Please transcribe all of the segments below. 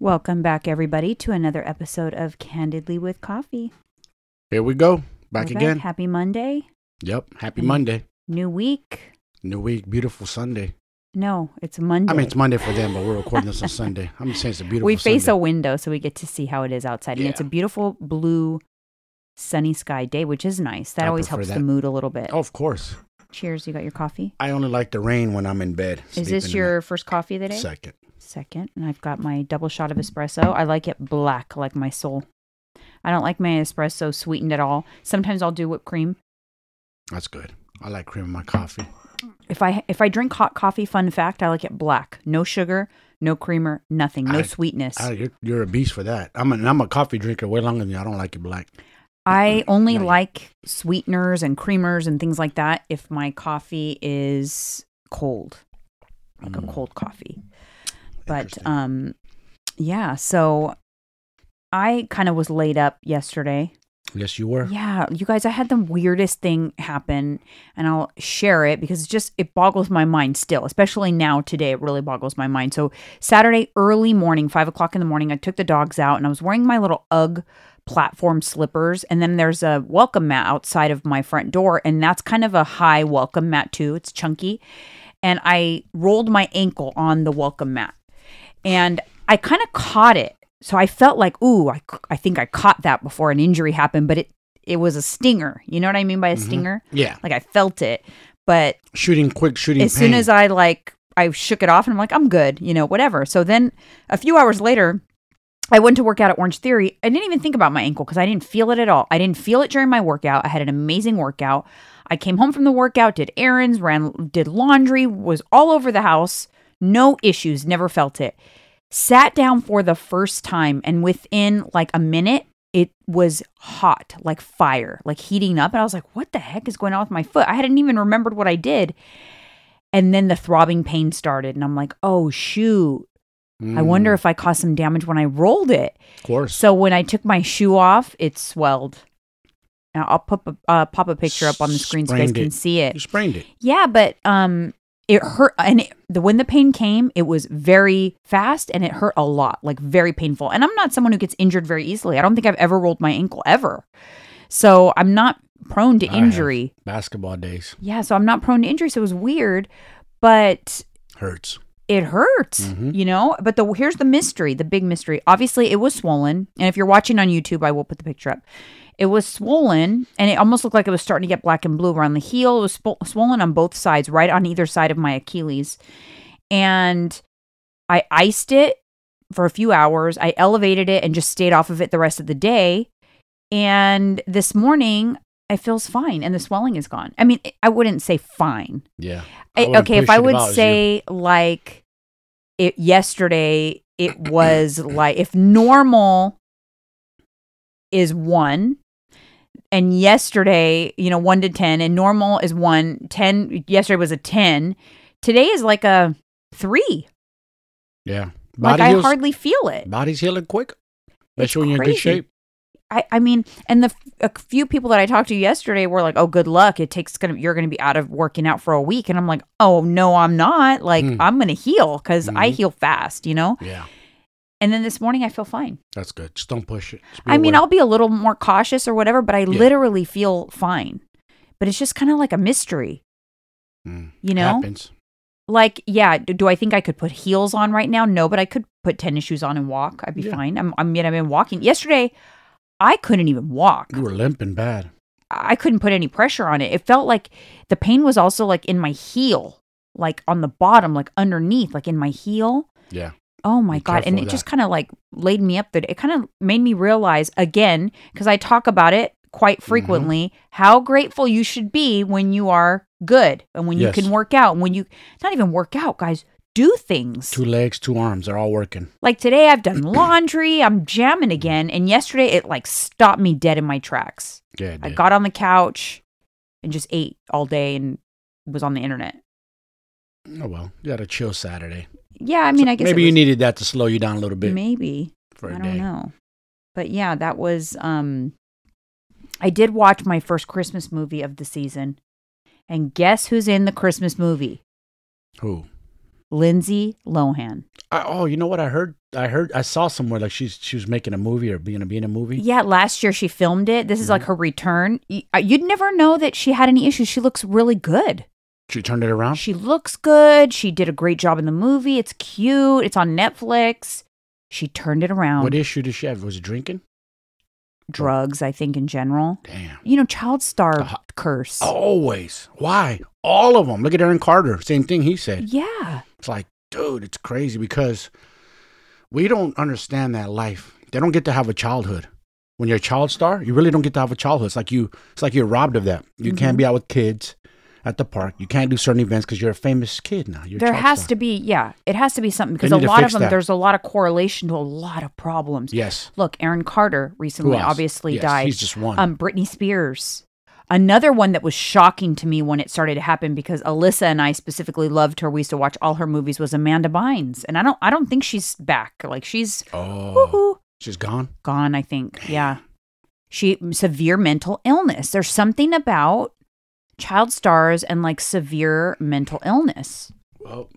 Welcome back, everybody, to another episode of Candidly with Coffee. Here we go. Back again. Happy Monday. Yep. Happy. Monday. New week. New week. Beautiful Sunday. No, it's Monday. I mean, it's Monday for them, but we're recording this on Sunday. I'm just saying it's a beautiful we face Sunday. a window so we get to see how it is outside. And it's a beautiful blue, sunny sky day, which is nice. That I always helps the mood a little bit. Oh, of course. Cheers. You got your coffee? I only like the rain when I'm in bed. Is this your first coffee of the day? second? Second. And I've got my double shot of espresso. I like it black, like my soul. I don't like my espresso sweetened at all. Sometimes I'll do whipped cream. That's good. I like cream in my coffee. If I if I drink hot coffee, fun fact, I like it black. No sugar, no creamer, nothing, no I- sweetness. I, you're, you're a beast for that. I'm a, I'm a coffee drinker way longer than you. I don't like it black. I only yet. like sweeteners and creamers and things like that if my coffee is cold, like a Mm. cold coffee. But um, yeah. So I kind of was laid up yesterday. yes, you were. Yeah, you guys, I had the weirdest thing happen, and I'll share it because it's just it boggles my mind still, especially now today. It really boggles my mind. So Saturday early morning, five o'clock in the morning, I took the dogs out, and I was wearing my little UGG platform slippers, and then there's a welcome mat outside of my front door, and that's kind of a high welcome mat too. It's chunky, and I rolled my ankle on the welcome mat, and I kind of caught it. So I felt like, ooh, I, I think I caught that before an injury happened, but it it was a stinger. You know what I mean by a Mhm. stinger? Yeah. Like I felt it, but Shooting quick, shooting as soon as I like I shook it off and I'm like, I'm good, you know, whatever. So then a few hours later, I went to work out at Orange Theory. I didn't even think about my ankle because I didn't feel it at all. I didn't feel it during my workout. I had an amazing workout. I came home from the workout, did errands, ran, did laundry, was all over the house. No issues, never felt it. Sat down for the first time, and within like a minute, it was hot, like fire, like heating up. And I was like, what the heck is going on with my foot? I hadn't even remembered what I did. And then the throbbing pain started, and I'm like, oh, shoot. I wonder Mm, if I caused some damage when I rolled it. Of course. So when I took my shoe off, it swelled. Now I'll pop a, uh, pop a picture up on the screen so you guys Sprained can see it. you sprained it. Yeah, but um, it hurt, and it, the when the pain came, it was very fast, and it hurt a lot, like very painful. And I'm not someone who gets injured very easily. I don't think I've ever rolled my ankle ever, so I'm not prone to injury. Basketball days. Yeah, so I'm not prone to injury, so it was weird, but Hurts. it hurts, Mhm. you know. But the here's the mystery, the big mystery. Obviously, it was swollen, and if you're watching on YouTube, I will put the picture up. It was swollen, and it almost looked like it was starting to get black and blue around the heel. It was swollen on both sides, right on either side of my Achilles, and I iced it for a few hours. I elevated it and just stayed off of it the rest of the day. And this morning, it feels fine, and the swelling is gone. I mean, I wouldn't say fine. Yeah. I- wouldn't okay, if I would was you. say like it yesterday, it was like if normal is one, and yesterday, you know, one to ten, and normal is one. Ten yesterday was a ten. Today is like a three. Yeah. Like Body I hardly feel it. body's healing quick. Especially when you're in good shape. I, I mean, and the a few people that I talked to yesterday were like, "Oh, good luck. It takes gonna you're gonna be out of working out for a week." And I'm like, "Oh no, I'm not. Like Hmm. I'm gonna heal because I Mhm. heal fast, you know." Yeah. And then this morning I feel fine. That's good. Just don't push it. I mean, aware. I'll be a little more cautious or whatever, but I literally feel fine. But it's just kind of like a mystery, Mm. you know? Happens. Like, yeah, do, do I think I could put heels on right now? No, but I could put tennis shoes on and walk. I'd be Yeah. fine. I'm, I mean, I've been walking. Yesterday, I couldn't even walk. You were limping bad. I couldn't put any pressure on it. It felt like the pain was also like in my heel, like on the bottom, like underneath, like in my heel. Yeah. Oh my Be god! And it just kind of like laid me up. That it kind of made me realize again because I talk about it quite Mm-hmm. frequently how grateful you should be when you are good and when you can work out and when you not even work out, guys. Do things Two legs, two arms. They're all working. like today. I've done laundry. I'm jamming again, and yesterday it like stopped me dead in my tracks. Yeah. I got on the couch and just ate all day and was on the internet. Oh, well. You had a chill Saturday. Yeah, I mean, I guess Maybe it you needed that to slow you down a little bit maybe for a I don't know, but yeah, that was. um I did watch my first Christmas movie of the season, and guess who's in the Christmas movie? Who? Lindsay Lohan. I, oh, you know what I heard? I heard I saw somewhere like she's she was making a movie or being a being a movie. Yeah, last year she filmed it. This is like her return. You'd never know that she had any issues. She looks really good. She turned it around. She looks good. She did a great job in the movie. It's cute. It's on Netflix. She turned it around. What issue did she have? Was it drinking? Drugs, I think, in general. Damn. You know, child star Uh, curse. Always. Why? All of them. Look at Aaron Carter. Same thing he said. Yeah. It's like, dude, it's crazy because we don't understand that life. They don't get to have a childhood. When you're a child star, you really don't get to have a childhood. It's like you it's like you're robbed of that. You Mm-hmm. can't be out with kids at the park. You can't do certain events because you're a famous kid now. You're There has star. to be, yeah, it has to be something because a lot of them, that. there's a lot of correlation to a lot of problems. Yes. Look, Aaron Carter recently obviously Yes, died. he's just one. Um, Britney Spears. Another one that was shocking to me when it started to happen because Alyssa and I specifically loved her. We used to watch all her movies. Was Amanda Bynes, and I don't, I don't think she's back. Like she's Oh. woohoo, She's gone. gone. I think, yeah. She severe mental illness. There's something about child stars and like severe mental illness. Well,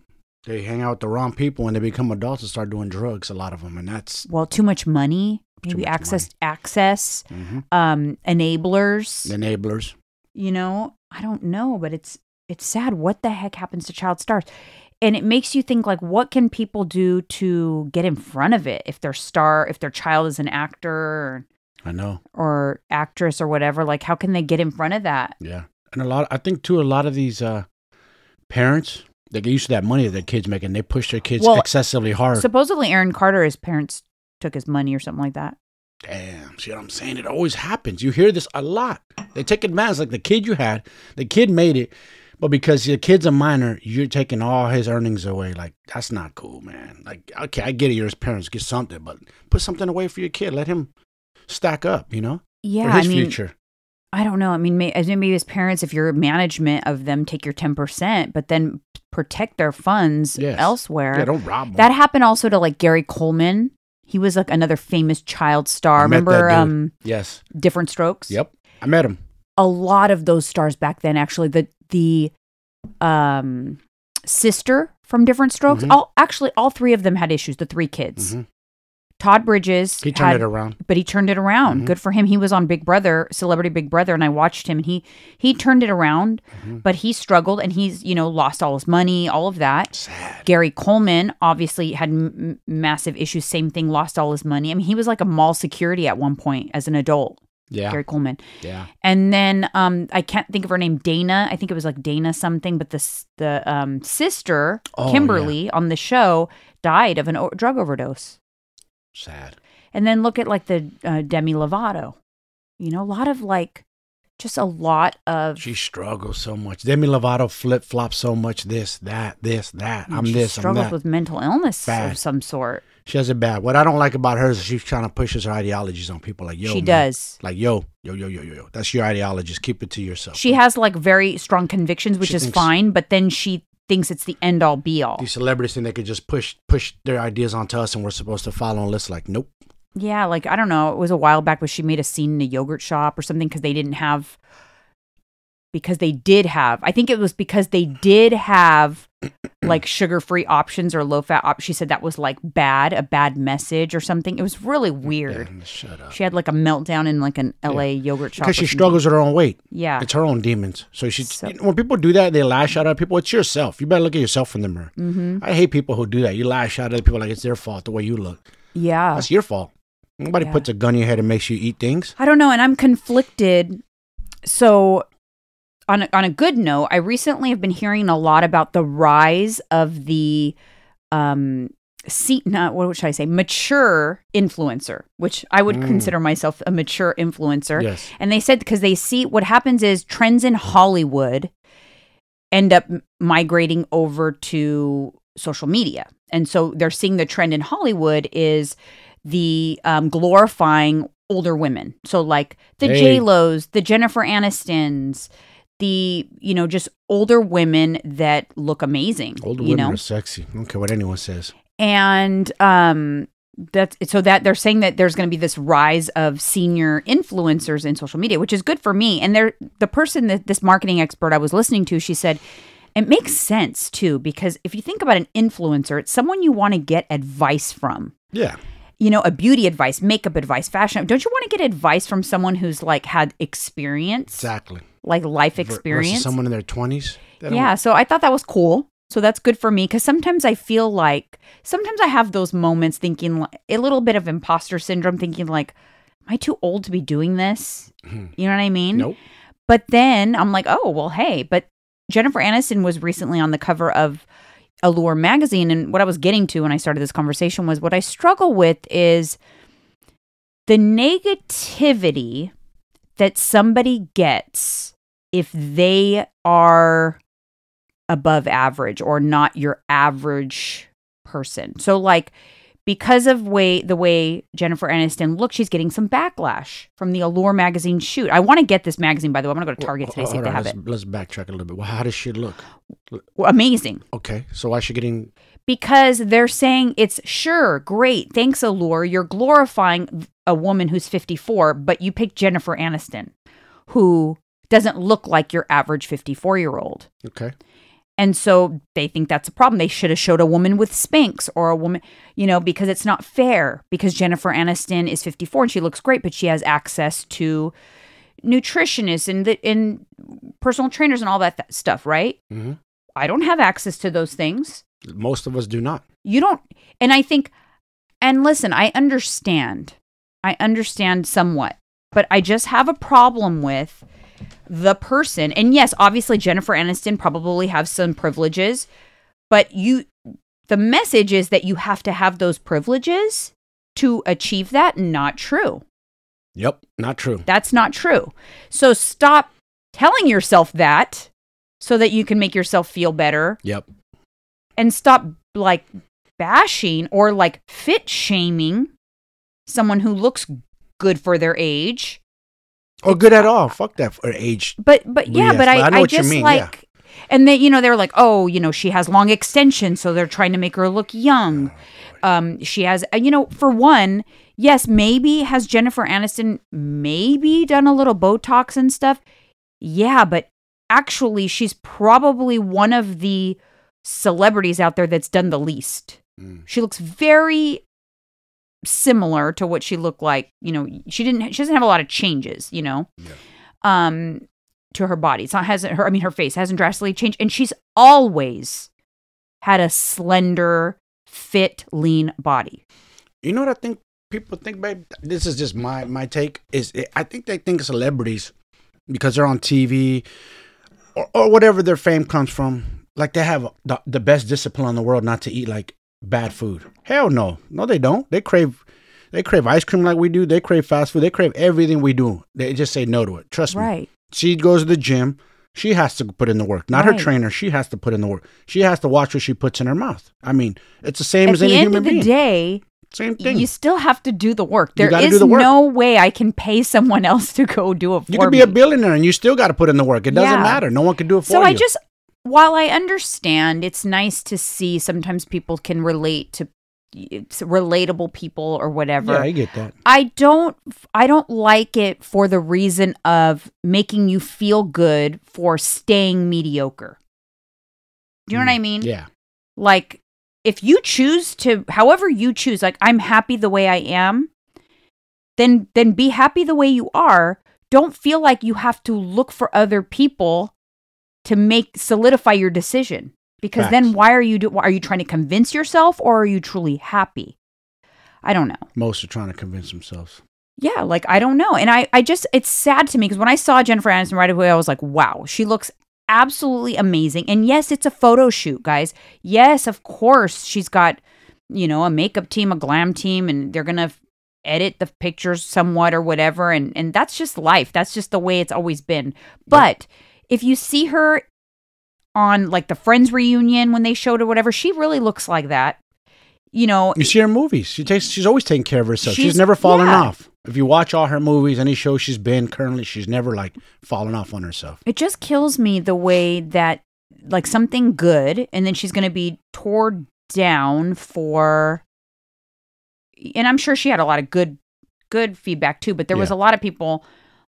they hang out with the wrong people when they become adults and start doing drugs, a lot of them. And that's Well, too much money, maybe much access, access, mhm. um, enablers. enablers. you know i don't know but it's it's sad what the heck happens to child stars and it makes you think like what can people do to get in front of it if their star if their child is an actor or, I know. or actress or whatever like how can they get in front of that Yeah. And a lot, I think too, a lot of these uh, parents, they get used to that money that their kids make and they push their kids Well, excessively hard. supposedly aaron carter his parents took his money or something like that Damn, see what I'm saying? It always happens. You hear this a lot. They take advantage, like the kid you had, the kid made it, but because the kid's a minor, you're taking all his earnings away. Like, that's not cool, man. Like, okay, I get it, you're his parents, get something, but put something away for your kid. Let him stack up, you know, yeah for his i mean future. I don't know i mean may, maybe as parents if you're management of them take your 10% but then protect their funds Yes. elsewhere Yeah, don't rob them. That happened also to like Gary Coleman. He was like another famous child star. I Remember um yes. Diff'rent Strokes? Yep. I met him. A lot of those stars back then actually the the um sister from Diff'rent Strokes. Mhm. All actually all three of them had issues, the three kids. Mhm. Todd Bridges He turned had- it around. but he turned it around. Mhm. Good for him. He was on Big Brother, Celebrity Big Brother, and I watched him and he he turned it around, Mhm. but he struggled and he's, you know, lost all his money, all of that. Sad. Gary Coleman obviously had m- massive issues. Same thing, lost all his money. I mean, he was like a mall security at one point as an adult. Yeah. Gary Coleman, Yeah. and then um, I can't think of her name, Dana. I think it was like Dana something. But the the um, sister Oh, Kimberly on the show died of an o- drug overdose. Sad. And then look at like the uh, Demi Lovato. You know, a lot of like, just a lot of. She struggles so much. Demi Lovato flip flops so much. This, that, this, that. and I'm this, I'm struggles that. with mental illness Bad. of some sort. She has it bad. What I don't like about her is she kind of pushes her ideologies on people. Like yo, she man. does. Like yo, yo, yo, yo, yo, yo. That's your ideology. Just keep it to yourself. She has like very strong convictions, which She is thinks- fine, but then she thinks it's the end all be all. These celebrities think they could just push push their ideas onto us, and we're supposed to follow and listen. Like nope. Yeah, like I don't know. It was a while back, but she made a scene in a yogurt shop or something because they didn't have. Because they did have, I think it was because they did have like sugar free options or low fat op- She said that was like bad, a bad message or something. It was really weird. Yeah, shut up. She had like a meltdown in like an LA yogurt shop. Because she struggles with her own weight. Yeah. It's her own demons. So she, So- you know, when people do that, they lash out at people. It's yourself. You better look at yourself in the mirror. Mm-hmm. I hate people who do that. You lash out at other people like it's their fault the way you look. Yeah. That's your fault. Nobody Yeah. puts a gun in your head and makes you eat things. I don't know, and I'm conflicted. So, on a, on a good note, I recently have been hearing a lot about the rise of the um see not what should I say mature influencer, which I would Mm. consider myself a mature influencer. Yes. And they said because they see what happens is trends in Hollywood end up migrating over to social media. And so they're seeing the trend in Hollywood is the um, glorifying older women. So like the Hey. J Lo's, the Jennifer Anistons, the you know just older women that look amazing. Older women know, are sexy. I don't care what anyone says. and um that's so that they're saying that there's going to be this rise of senior influencers in social media which is good for me and they're the person that this marketing expert i was listening to she said It makes sense too, because if you think about an influencer, it's someone you want to get advice from. Yeah. You know, a beauty advice, makeup advice, fashion. Don't you want to get advice from someone who's like had experience, Exactly. like life Ver- versus experience? someone in their twenties. Yeah, so I thought that was cool. So that's good for me because sometimes I feel like sometimes I have those moments thinking like, a little bit of imposter syndrome, thinking like, am I too old to be doing this? Mm-hmm. You know what I mean? Nope. But then I'm like, oh, well, hey, but Jennifer Aniston was recently on the cover of Allure magazine. And what I was getting to when I started this conversation was what I struggle with is the negativity that somebody gets if they are above average or not your average person. So, like, because of way the way Jennifer Aniston looks, she's getting some backlash from the Allure magazine shoot. I want to get this magazine, by the way. I'm gonna go to Target today see if they have let's, it. let's backtrack a little bit. Well, how does she look? Well, Amazing. Okay, so why is she getting? Because they're saying it's sure, great, thanks, Allure. You're glorifying a woman who's 54, but you picked Jennifer Aniston, who doesn't look like your average 54 year old. Okay, And so they think that's a problem. They should have showed a woman with Spanx or a woman, you know, because it's not fair. Because Jennifer Aniston is 54 and she looks great, but she has access to nutritionists and the, and personal trainers and all that th- stuff, right? Mhm. I don't have access to those things. most of us do not. You don't, and I think, and listen, I understand, I understand somewhat, but I just have a problem with the person. And yes, obviously Jennifer Aniston probably have some privileges, but you, the message is that you have to have those privileges to achieve that. Not true. Yep, not true. That's not true. So stop telling yourself that so that you can make yourself feel better Yep. and stop like bashing or like fit shaming someone who looks good for their age. Oh, good at all. Fuck that for age. But but yeah, Yes, but I, I know I, what you just mean, yeah. like and they you know they're like, "Oh, you know, she has long extensions, so they're trying to make her look young." Um she has uh, you know, for one, yes, maybe has Jennifer Aniston maybe done a little botox and stuff. Yeah, but actually she's probably one of the celebrities out there that's done the least. Mm. She looks very similar to what she looked like. You know, she didn't. She doesn't have a lot of changes. You know, Yeah. um, to her body. It's not hasn't her. I mean, her face hasn't drastically changed, and she's always had a slender, fit, lean body. You know what I think people think, babe? This is just my my take. Is I think they think celebrities because they're on TV or, or whatever their fame comes from. Like they have the, the best discipline in the world not to eat like bad food. Hell no, no they don't. They crave they crave ice cream like we do. They crave fast food. They crave everything we do. They just say no to it. Trust me. Right. She goes to the gym. She has to put in the work. Not Right. her trainer. She has to put in the work. She has to watch what she puts in her mouth. I mean, it's the same At as the any end human of the being. day, same thing. you still have to do the work. There is the work. no way I can pay someone else to go do it for You You could be me. a billionaire and you still got to put in the work. It doesn't Yeah. matter. No one can do it for so you. So I just, while I understand, it's nice to see sometimes people can relate to it's relatable people or whatever. yeah, I get that. I don't I don't like it for the reason of making you feel good for staying mediocre. Do you know what I mean? Mm, Yeah. Like if you choose to however you choose like I'm happy the way I am, then then be happy the way you are. Don't feel like you have to look for other people to make solidify your decision because then why are you do, are you trying to convince yourself or are you truly happy? I don't know. Most are trying to convince themselves. Yeah, like I don't know. And I I just it's sad to me because when I saw Jennifer Aniston right away, I was like, wow, she looks absolutely amazing. And yes, it's a photo shoot, guys. Yes, of course, she's got, you know, a makeup team, a glam team, and they're gonna edit the pictures somewhat or whatever. And and that's just life. That's just the way it's always been. But if you see her on like the Friends reunion when they showed or whatever, she really looks like that. You know, You see her movies. She takes. She's always taking care of herself. She's, She's- never fallen yeah. off. If you watch all her movies, any show she's been currently, she's never like fallen off on herself. It just kills me the way that like something good and then she's going to be tore down for and I'm sure she had a lot of good good feedback too, but there was a lot of people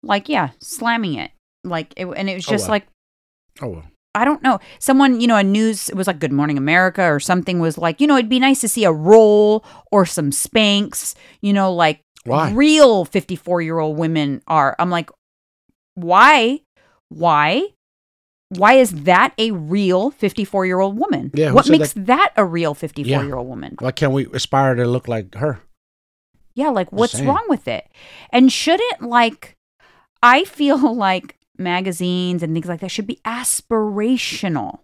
like yeah, slamming it. Like it, and it was Oh, just like Oh well. I don't know. Someone, you know, a news, it was like Good Morning America or something was like, you know, it'd be nice to see a roll or some Spanx, you know, like Why? real 54 year old women are. I'm like, why? Why? Why is that a real 54 year old woman? Yeah, what makes that? a real 54 year old woman? Why can't we aspire to look like her? Yeah, like what's wrong with it? And shouldn't like I feel like magazines and things like that should be aspirational.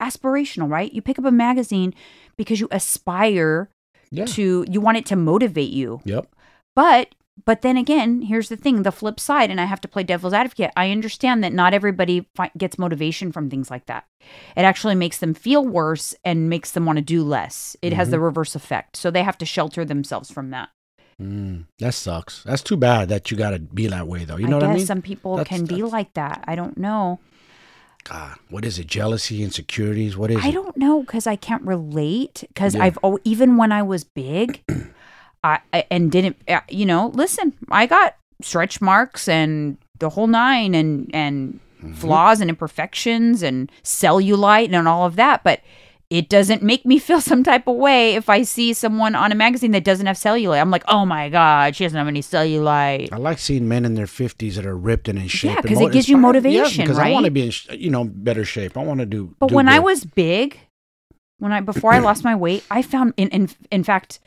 Aspirational, right? You pick up a magazine because you aspire Yeah. to you want it to motivate you. Yep. But but then again, here's the thing, the flip side and I have to play devil's advocate. I understand that not everybody fi- gets motivation from things like that. It actually makes them feel worse and makes them want to do less. It has Mhm. the reverse effect. So they have to shelter themselves from that. Mm, that sucks. That's too bad that you got to be that way, though. You know I what I mean? some people That's- can be like that. I don't know. God, what is it? Jealousy, insecurities? What is I it? don't know because I can't relate. Because Yeah. I've oh, even when I was big, I, I and didn't uh, you know? Listen, I got stretch marks and the whole nine, and and Mm-hmm. flaws and imperfections and cellulite and all of that, but. It doesn't make me feel some type of way if I see someone on a magazine that doesn't have cellulite. I'm like, oh my god, she doesn't have any cellulite. I like seeing men in their fifties that are ripped and in shape. and 'cause it gives you motivation, yeah, because I want to be in, you know, better shape. I want to do. But do when I was big, when I before I lost my weight, I found in in in fact,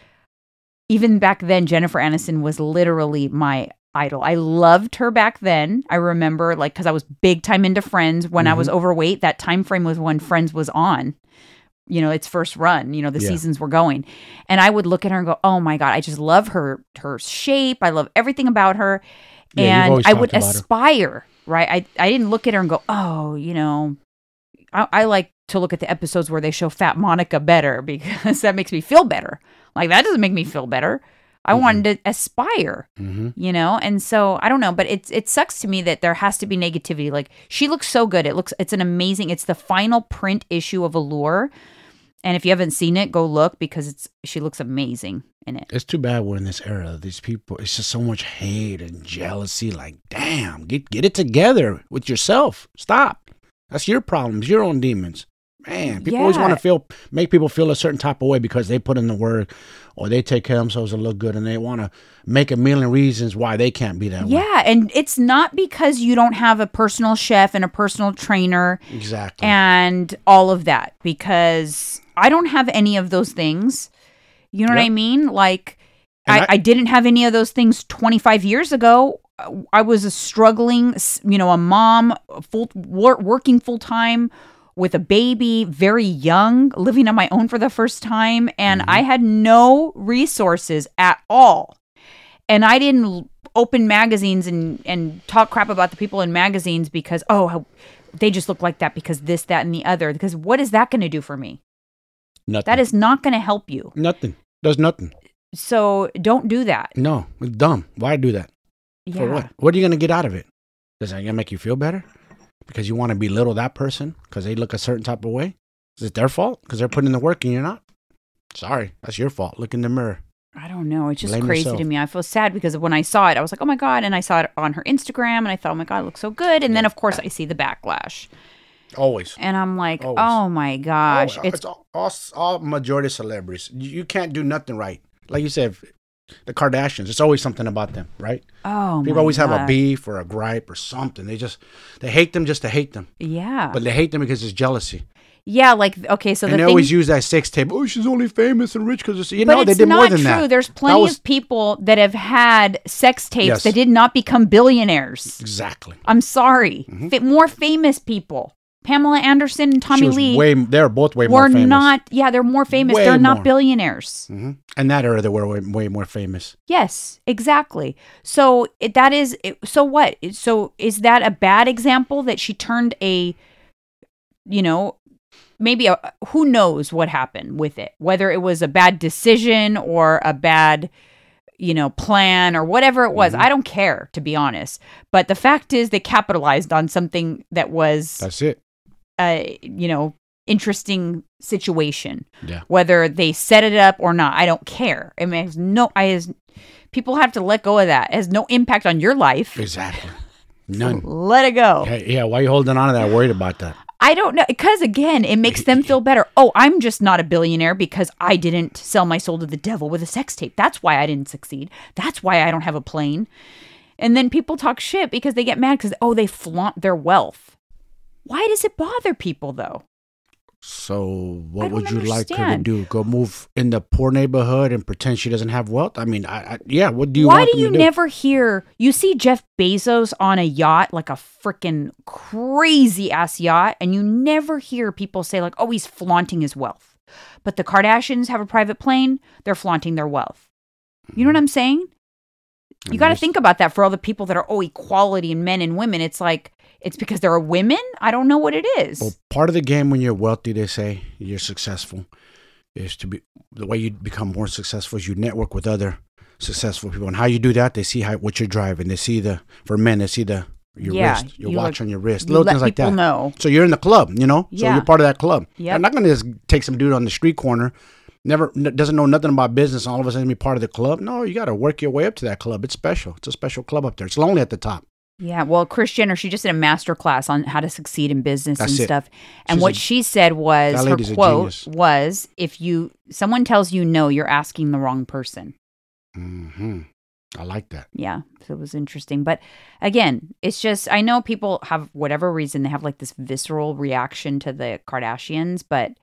even back then, Jennifer Aniston was literally my idol. I loved her back then. I remember like because I was big time into Friends. When I was Mm-hmm. overweight, that time frame was when Friends was on. You know, its first run. You know, the Yeah. seasons were going, and I would look at her and go, "Oh my god, I just love her her shape. I love everything about her." Yeah, and I would about her. aspire, right? I I didn't look at her and go, "Oh, you know, I, I like to look at the episodes where they show Fat Monica better because that makes me feel better. Like that doesn't make me feel better. I wanted to aspire, hmm you know, and so I don't know, but it's it sucks to me that there has to be negativity. Like she looks so good. It looks it's an amazing. It's the final print issue of Allure, and if you haven't seen it, go look because it's she looks amazing in it. It's too bad we're in this era. These people, it's just so much hate and jealousy. Like, damn, get get it together with yourself. Stop. That's your problems, your own demons. Man, people always want to feel, make people feel a certain type of way because they put in the work or they take care of themselves to look good, and they want to make a million reasons why they can't be that way. Yeah, and it's not because you don't have a personal chef and a personal trainer Exactly. and all of that because I don't have any of those things. You know what I mean? Like I, I- I didn't have any of those things 25 years ago. I was a struggling, you know, a mom, full wor- working full time with a baby, very young, living on my own for the first time, and mm-hmm. I had no resources at all. And I didn't open magazines and and talk crap about the people in magazines because oh, they just look like that because this, that, and the other. Because what is that going to do for me? Nothing. That is not going to help you. nothing. Does nothing. So don't do that. No, it's dumb. Why do that? Yeah. For what? What are you gonna get out of it? Is that gonna make you feel better? Because you want to belittle that person because they look a certain type of way? Is it their fault? Because they're putting in the work and you're not? Sorry, that's your fault. Look in the mirror. I don't know. It's just Blame crazy yourself. to me. I feel sad because when I saw it, I was like, oh my God. And I saw it on her Instagram and I thought, oh my God, it looks so good. And then, of course, I see the backlash. Always. And I'm like, Always. oh my gosh. Oh, It's all, all, all majority celebrities. You, can't do nothing right. Like you said, the Kardashians. It's always something about them, right? oh People always have a beef or a gripe or something. They just they hate them just to hate them, Yeah. but they hate them because it's jealousy. yeah. Like, okay. So and the they thing. always use that sex tape. Oh, she's only famous and rich because you know they it's did not more than true. that. There's plenty was- of people that have had sex tapes Yes. that did not become billionaires. Exactly. I'm sorry. Mm-hmm. Fa- more famous people. Pamela Anderson and Tommy Mm-hmm. Lee way. They're both way were more famous. not, yeah, they're more famous. Way they're not more. billionaires. hmm In that era, they were way, way more famous. Yes, exactly. So it, that is it, so what? So is that a bad example that she turned a you know, maybe a, who knows what happened with it? Whether it was a bad decision or a bad you know, plan or whatever it was. Mhm. I don't care to be honest. But the fact is they capitalized on something that was That's it. A, you know, interesting situation Yeah. whether they set it up or not. I don't care. It has no. I has people have to let go of that. It has no impact on your life. Exactly. None. Let it go. Hey, yeah. Why you holding on to that? Worried about that? I don't know because again, it makes them feel better. Oh, I'm just not a billionaire because I didn't sell my soul to the devil with a sex tape. That's why I didn't succeed. That's why I don't have a plane. And then people talk shit because they get mad because oh, they flaunt their wealth. Why does it bother people though? So, what would you like her to do? Go move in the poor neighborhood and pretend she doesn't have wealth? I mean, I, I yeah. What do you Why do you never hear you see Jeff Bezos on a yacht, like a freaking crazy ass yacht, and you never hear people say, like, oh, he's flaunting his wealth. But the Kardashians have a private plane, they're flaunting their wealth. You know what mm-hmm. I'm saying? You got to think about that for all the people that are, oh, equality in men and women. It's like, it's because there are women? I don't know what it is. Well, part of the game when you're wealthy, they say you're successful, is to be the way you become more successful is you network with other successful people, and how you do that, they see how what you're driving. They see the for men, they see the your Yeah, wrist, your you watch look- on your wrist, little things like that. know. So you're in the club, you know. Yeah. So you're part of that club. Yep. I'm not gonna just take some dude on the street corner, never n- doesn't know nothing about business, and all of a sudden be part of the club. No, you got to work your way up to that club. It's special. It's a special club up there. It's lonely at the top. Yeah, well, Kris Jenner, she just did a master class on how to succeed in business That's and it. stuff. And She's what a- she said was her quote was if you someone tells you no, you're asking the wrong person. hmm I like that. Yeah, so it was interesting. But again, it's just I know people have whatever reason they have like this visceral reaction to the Kardashians, but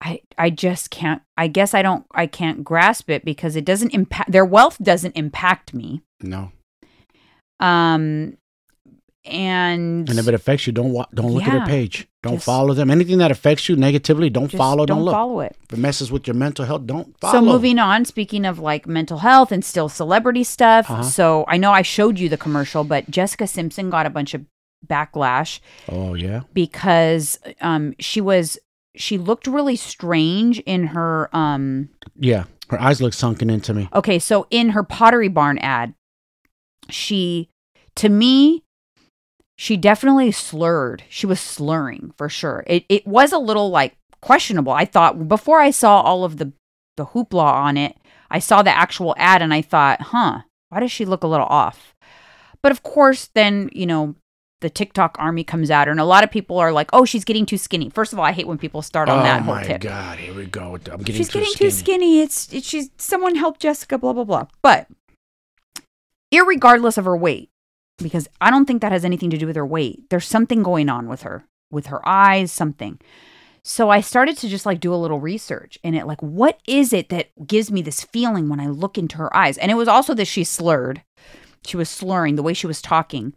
I I just can't I guess I don't I can't grasp it because it doesn't impact their wealth doesn't impact me. No, Um and and if it affects you, don't wa- don't look at Yeah. her page. Don't Just- follow them. Anything that affects you negatively, don't follow. Don't, don't look. follow it. If it messes with your mental health, don't follow. So moving on, speaking of like mental health and still celebrity stuff. Uh-huh. So I know I showed you the commercial, but Jessica Simpson got a bunch of backlash Oh yeah. because um she was she looked really strange in her um Yeah. Her eyes look sunken into me. okay, so in her Pottery Barn ad, she to me she definitely slurred. She was slurring for sure. It it was a little like questionable. I thought before I saw all of the the hoopla on it, I saw the actual ad and I thought, "Huh, why does she look a little off?" But of course, then, you know, the TikTok army comes at her and a lot of people are like, "Oh, she's getting too skinny." First of all, I hate when people start on oh that whole my god, here we go. I'm getting she's too getting skinny. too skinny. It's, it's she's someone help Jessica, blah blah blah. But irregardless of her weight, because I don't think that has anything to do with her weight. There's something going on with her, with her eyes, something. So I started to just like do a little research in it, like what is it that gives me this feeling when I look into her eyes? And it was also that she slurred. She was slurring the way she was talking.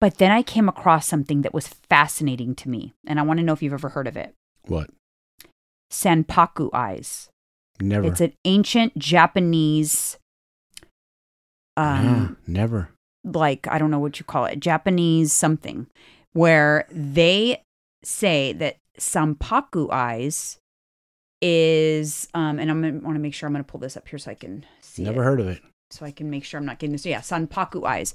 But then I came across something that was fascinating to me, and I want to know if you've ever heard of it. What? Sanpaku eyes. Never. It's an ancient Japanese, um, never. Like I don't know what you call it, Japanese something, where they say that sampaku eyes is, um, and I'm gonna want to make sure I'm gonna pull this up here so I can see Never it, heard of it. so I can make sure I'm not getting this. Yeah, sanpaku eyes.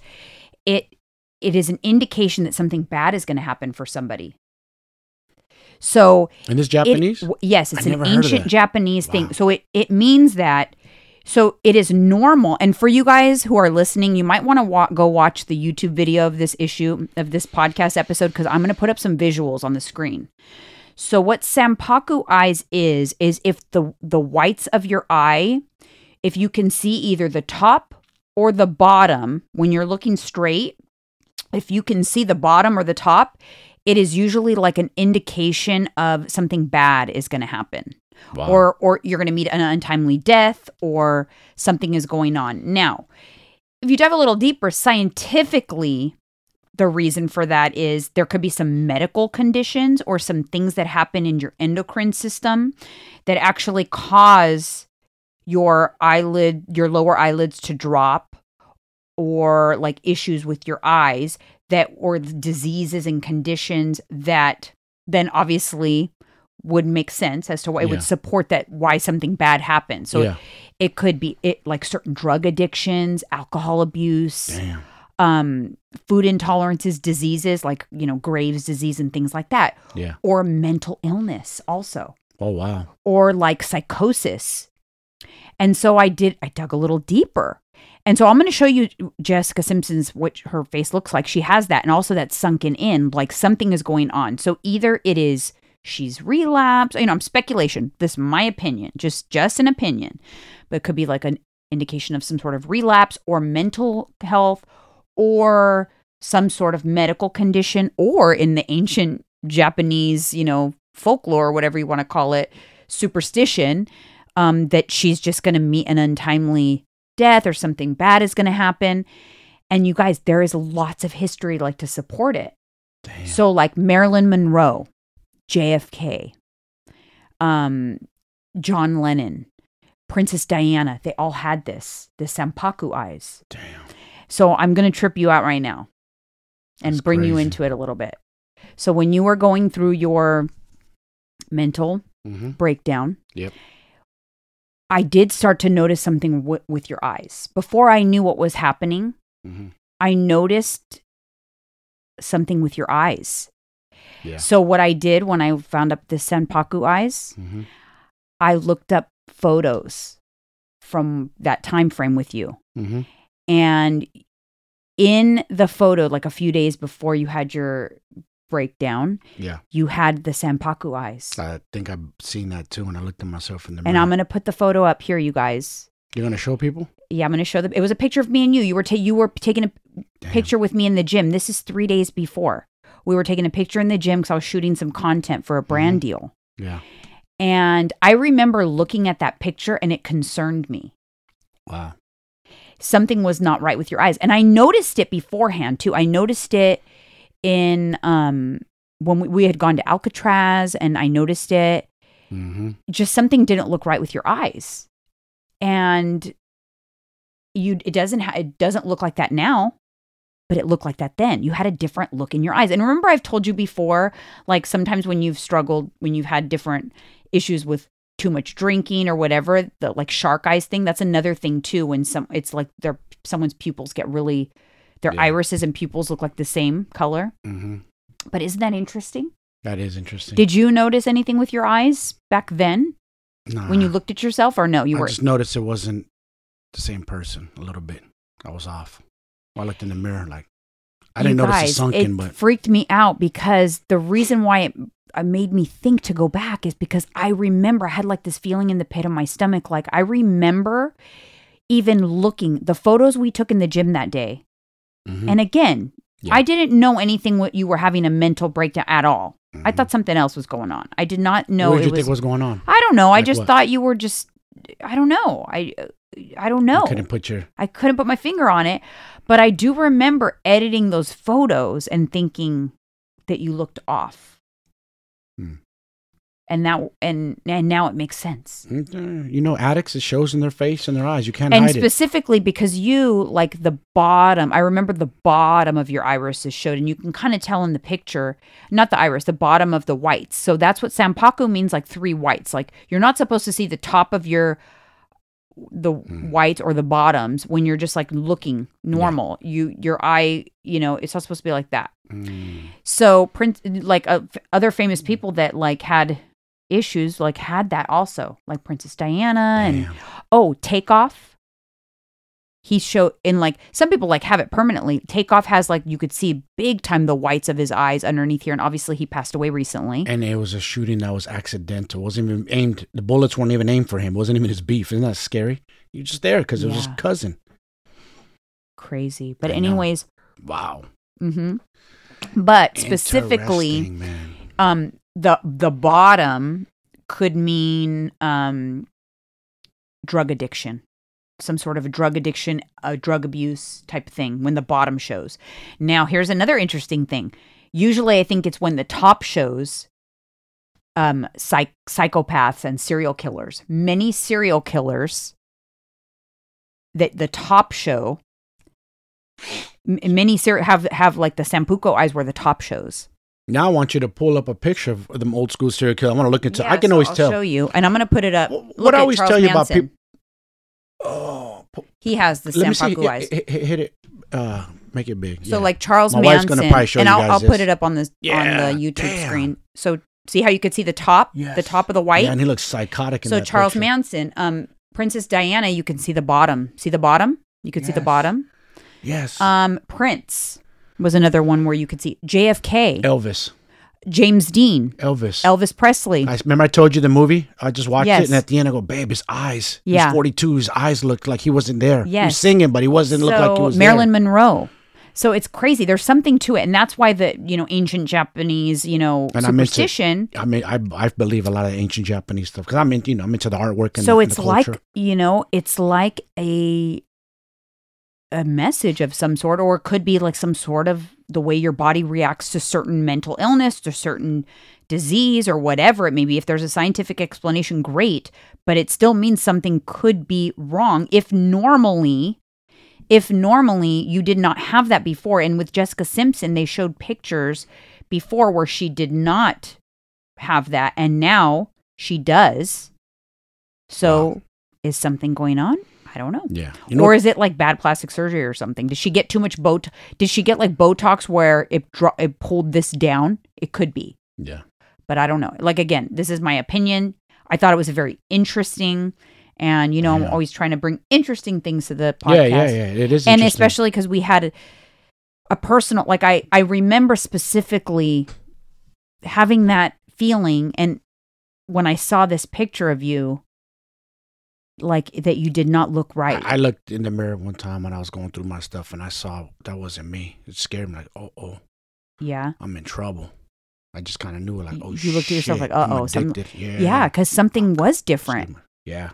It it is an indication that something bad is going to happen for somebody. So And this Japanese? w- yes, I it's an heard of ancient. Japanese Wow. thing. So it, it means that so it is normal. And for you guys who are listening, you might want to wa- go watch the YouTube video of this issue of this podcast episode because I'm going to put up some visuals on the screen. So what sampaku eyes is is if the the whites of your eye, if you can see either the top or the bottom when you're looking straight, if you can see the bottom or the top, it is usually like an indication of something bad is going to happen Wow. or or you're going to meet an untimely death or something is going on. Now, if you dive a little deeper scientifically, the reason for that is there could be some medical conditions or some things that happen in your endocrine system that actually cause your eyelid your lower eyelids to drop or like issues with your eyes that or diseases and conditions that then obviously would make sense as to why it Yeah. would support that why something bad happened. So yeah. it could be it like certain drug addictions, alcohol abuse, Damn. um, food intolerances, diseases like you know Graves' disease and things like that, Yeah. or mental illness also, Oh wow. or like psychosis. And so I did, I dug a little deeper. And so I'm going to show you Jessica Simpson's what her face looks like. She has that and also that sunken in, like something is going on. So either it is she's relapsed, you know, I'm speculation. This is my opinion, just just an opinion. But it could be like an indication of some sort of relapse or mental health or some sort of medical condition or in the ancient Japanese, you know, folklore, whatever you want to call it, superstition, um, that she's just going to meet an untimely death or something bad is going to happen. And you guys, there is lots of history like to support it. Damn. So, like Marilyn Monroe, JFK, um, John Lennon, Princess Diana, they all had this, the Sampaku eyes. Damn. So, I'm going to trip you out right now and That's bring you into it a little bit. So, when you were going through your mental Mm-hmm. breakdown. Yep. I did start to notice something w- with your eyes. Before I knew what was happening, Mm-hmm. I noticed something with your eyes. Yeah. So what I did when I found up the Sanpaku eyes, Mm-hmm. I looked up photos from that time frame with you. Mm-hmm. And in the photo like a few days before you had your breakdown, Yeah. you had the Sanpaku eyes. I think I've seen that too when I looked at myself in the mirror. And. I'm going to put the photo up here you guys. You're gonna show people? Yeah, I'm going to show them. It was a picture of me and you. You were ta- you were taking a Damn. picture with me in the gym. This is three days before. We were taking a picture in the gym because I was shooting some content for a brand deal. Yeah. And I remember looking at that picture and it concerned me. Wow. Something was not right with your eyes. And I noticed it beforehand too. I noticed it in um when we, we had gone to Alcatraz and I noticed it. Mm-hmm. Just something didn't look right with your eyes. And you it doesn't ha- it doesn't look like that now but it looked like that then you had a different look in your eyes and remember i've told you before like sometimes when you've struggled when you've had different issues with too much drinking or whatever the like shark eyes thing that's another thing too when some it's like their someone's pupils get really their Yeah. irises and pupils look like the same color Mm-hmm. but isn't that interesting That is interesting. did you notice anything with your eyes back then nah, when you looked at yourself or no you I were just noticed it wasn't the same person a little bit. I was off. I looked in the mirror like I didn't You notice guys, the sunken, it but freaked me out because the reason why it, it made me think to go back is because I remember I had like this feeling in the pit of my stomach. Like I remember even looking the photos we took in the gym that day. Mhm. And again, Yeah. I didn't know anything. What you were having a mental breakdown at all. I Mhm. thought something else was going on. I did not know what did it you was. think was going on? I don't know. I just what? thought you were just. I don't know. I. I don't know. You couldn't put your I couldn't put my finger on it, but I do remember editing those photos and thinking that you looked off. Hmm. And that and and now it makes sense. Mm, you know addicts. It shows in their face and their eyes. You can't And hide it. specifically because you like the bottom, I remember the bottom of your irises showed, and you can kind of tell in the picture, not the iris, the bottom of the whites. So that's what Sampaku means, like three whites. Like you're not supposed to see the top of your the Hmm. whites or the bottoms when you're just like looking normal. You your eye, you know, it's not supposed to be like that. Mm, So prince like uh, f- other famous people that like had issues like had that also, like Princess Diana and damn. oh takeoff he showed in like some people like have it permanently takeoff has like you could see big time the whites of his eyes underneath here and obviously he passed away recently And it was a shooting that was accidental. wasn't even aimed. The bullets weren't even aimed for him. It wasn't even his beef. Isn't that scary? You're just there because it was Yeah. his cousin. crazy but I know. anyways Wow. hmm but specifically um the the bottom could mean um drug addiction some sort of a drug addiction a drug abuse type thing when the bottom shows now here's another interesting thing usually i think it's when the top shows um psych- psychopaths and serial killers many serial killers that the top show m- many ser- have have like the sampaku eyes where the top shows Now I want you to pull up a picture of them old school serial killer. I want to look into. I can so always I'll tell. show you, and I'm going to put it up. What- I always Charles tell you about Manson. Oh, He has the let me see. Sampaku Hit, eyes. hit, hit- hit it. Uh, make it big. So yeah. like Charles My Manson, gonna probably show and I'll, I'll put it up on the Yeah, on the YouTube damn. screen. So see how you could see the top, the top of the white. Yeah, and he looks psychotic in so Charles picture. Manson, um, Princess Diana, you can see the bottom. See the bottom? You could see the bottom. Yes. Um, Prince was another one where you could see JFK, Elvis. James Dean, Elvis. Elvis Presley. I remember I told you the movie. I just watched Yes. it, and at the end I go, "Babe, his eyes. Yeah. He's 42. His eyes looked like he wasn't there. He was Yes. singing, but he wasn't look like he was Marilyn there. Monroe. So it's crazy. There's something to it, and that's why the you know ancient Japanese you know And I'm into- superstition. I mean, I I believe a lot of ancient Japanese stuff because I'm into you know I'm into the artwork and so the, and it's the like you know it's like a a message of some sort or it could be like some sort of the way your body reacts to certain mental illness to certain disease or whatever it may be. If there's a scientific explanation great but it still means something could be wrong. If normally if normally you did not have that before and with Jessica Simpson they showed pictures before where she did not have that and now she does. So Wow. is something going on i don't know. Yeah, you know, or is it like bad plastic surgery or something? Did she get too much bot did she get like botox where it dro- it pulled this down? It could be. Yeah, but i don't know. Like again this is my opinion. I thought it was a very interesting. And you know i'm always trying to bring interesting things to the podcast yeah, yeah, yeah. It is, and especially because we had a, a personal like i i remember specifically having that feeling. And when i saw this picture of you like that you did not look right I, I looked in the mirror one time when I was going through my stuff and I saw that wasn't me. It scared me like, oh, oh, yeah I'm in trouble. I just kind of knew like, oh, You looked at yourself shit, like, I'm uh-oh, some-. Yeah, yeah because something was different Yeah,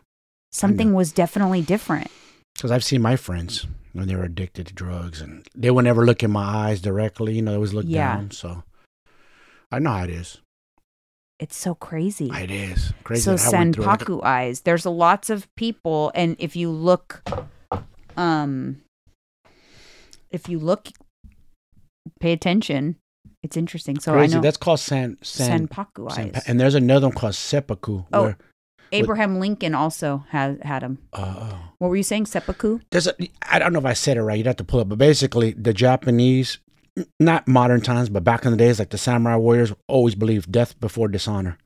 something was definitely different because I've seen my friends when they were addicted to drugs and they would never look in my eyes directly. You know, they always look Yeah. down. So I know how it is. It's so crazy It is crazy. so that I went through it. Like, senpaku eyes there's lots of people and if you look um if you look pay attention it's interesting so crazy. i know That's called san san. senpaku eyes and there's another one called seppuku. Oh. Where, abraham lincoln also has had them uh, what were you saying seppuku there's a, I don't know if I said it right. You'd have to pull it, up. but basically the Japanese, not modern times, but back in the days, like the samurai warriors, always believed death before dishonor.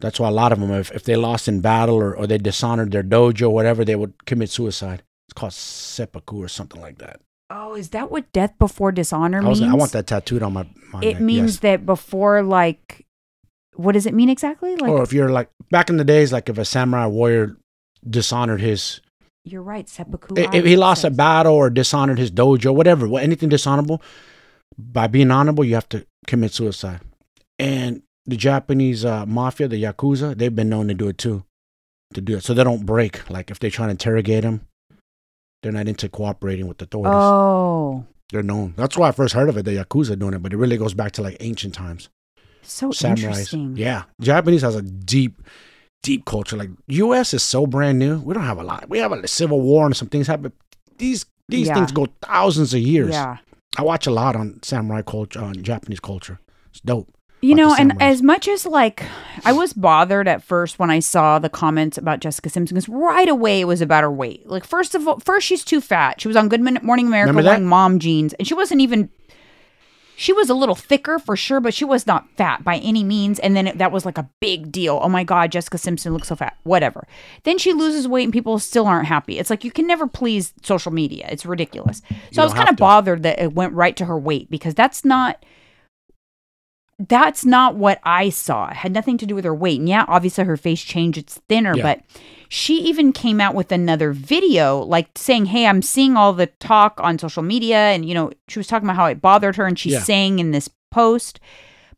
That's why a lot of them, if, if they lost in battle or, or they dishonored their dojo, or whatever, they would commit suicide. It's called seppuku or something like that. oh is that what death before dishonor I, was, means I want that tattooed on my. my it neck, means yes. that before like what does it mean exactly like or if you're like back in the days, like if a samurai warrior dishonored his, you're right seppuku if, he lost a battle or dishonored his dojo, whatever, anything dishonorable, by being honorable, you have to commit suicide. And the Japanese uh, mafia, the yakuza, they've been known to do it too, to do it, so they don't break. Like if they try to interrogate them, they're not into cooperating with the authorities. oh They're known. That's why I first heard of it, the yakuza doing it, but it really goes back to like ancient times. so Samurais. interesting Yeah, Japanese has a deep, deep culture. Like U.S. is so brand new. We don't have a lot. We have a civil war and some things happen. These these Yeah. things go thousands of years. yeah I watch a lot on samurai culture, on Japanese culture. It's dope. You know, and as much as like I was bothered at first when I saw the comments about Jessica Simpson, because right away it was about her weight. Like first of all, first she's too fat. She was on Good Morning America wearing mom jeans, and she wasn't even. She was a little thicker for sure, but she was not fat by any means. And then it, that was like a big deal. Oh my God, Jessica Simpson looks so fat. Whatever. Then she loses weight and people still aren't happy. It's like you can never please social media. It's ridiculous. So I was kind of bothered that it went right to her weight because that's not that's not what I saw. It had nothing to do with her weight. And yeah, obviously her face changed, it's thinner, Yeah. but she even came out with another video like saying, Hey, I'm seeing all the talk on social media. And, you know, she was talking about how it bothered her and she's Yeah. saying in this post.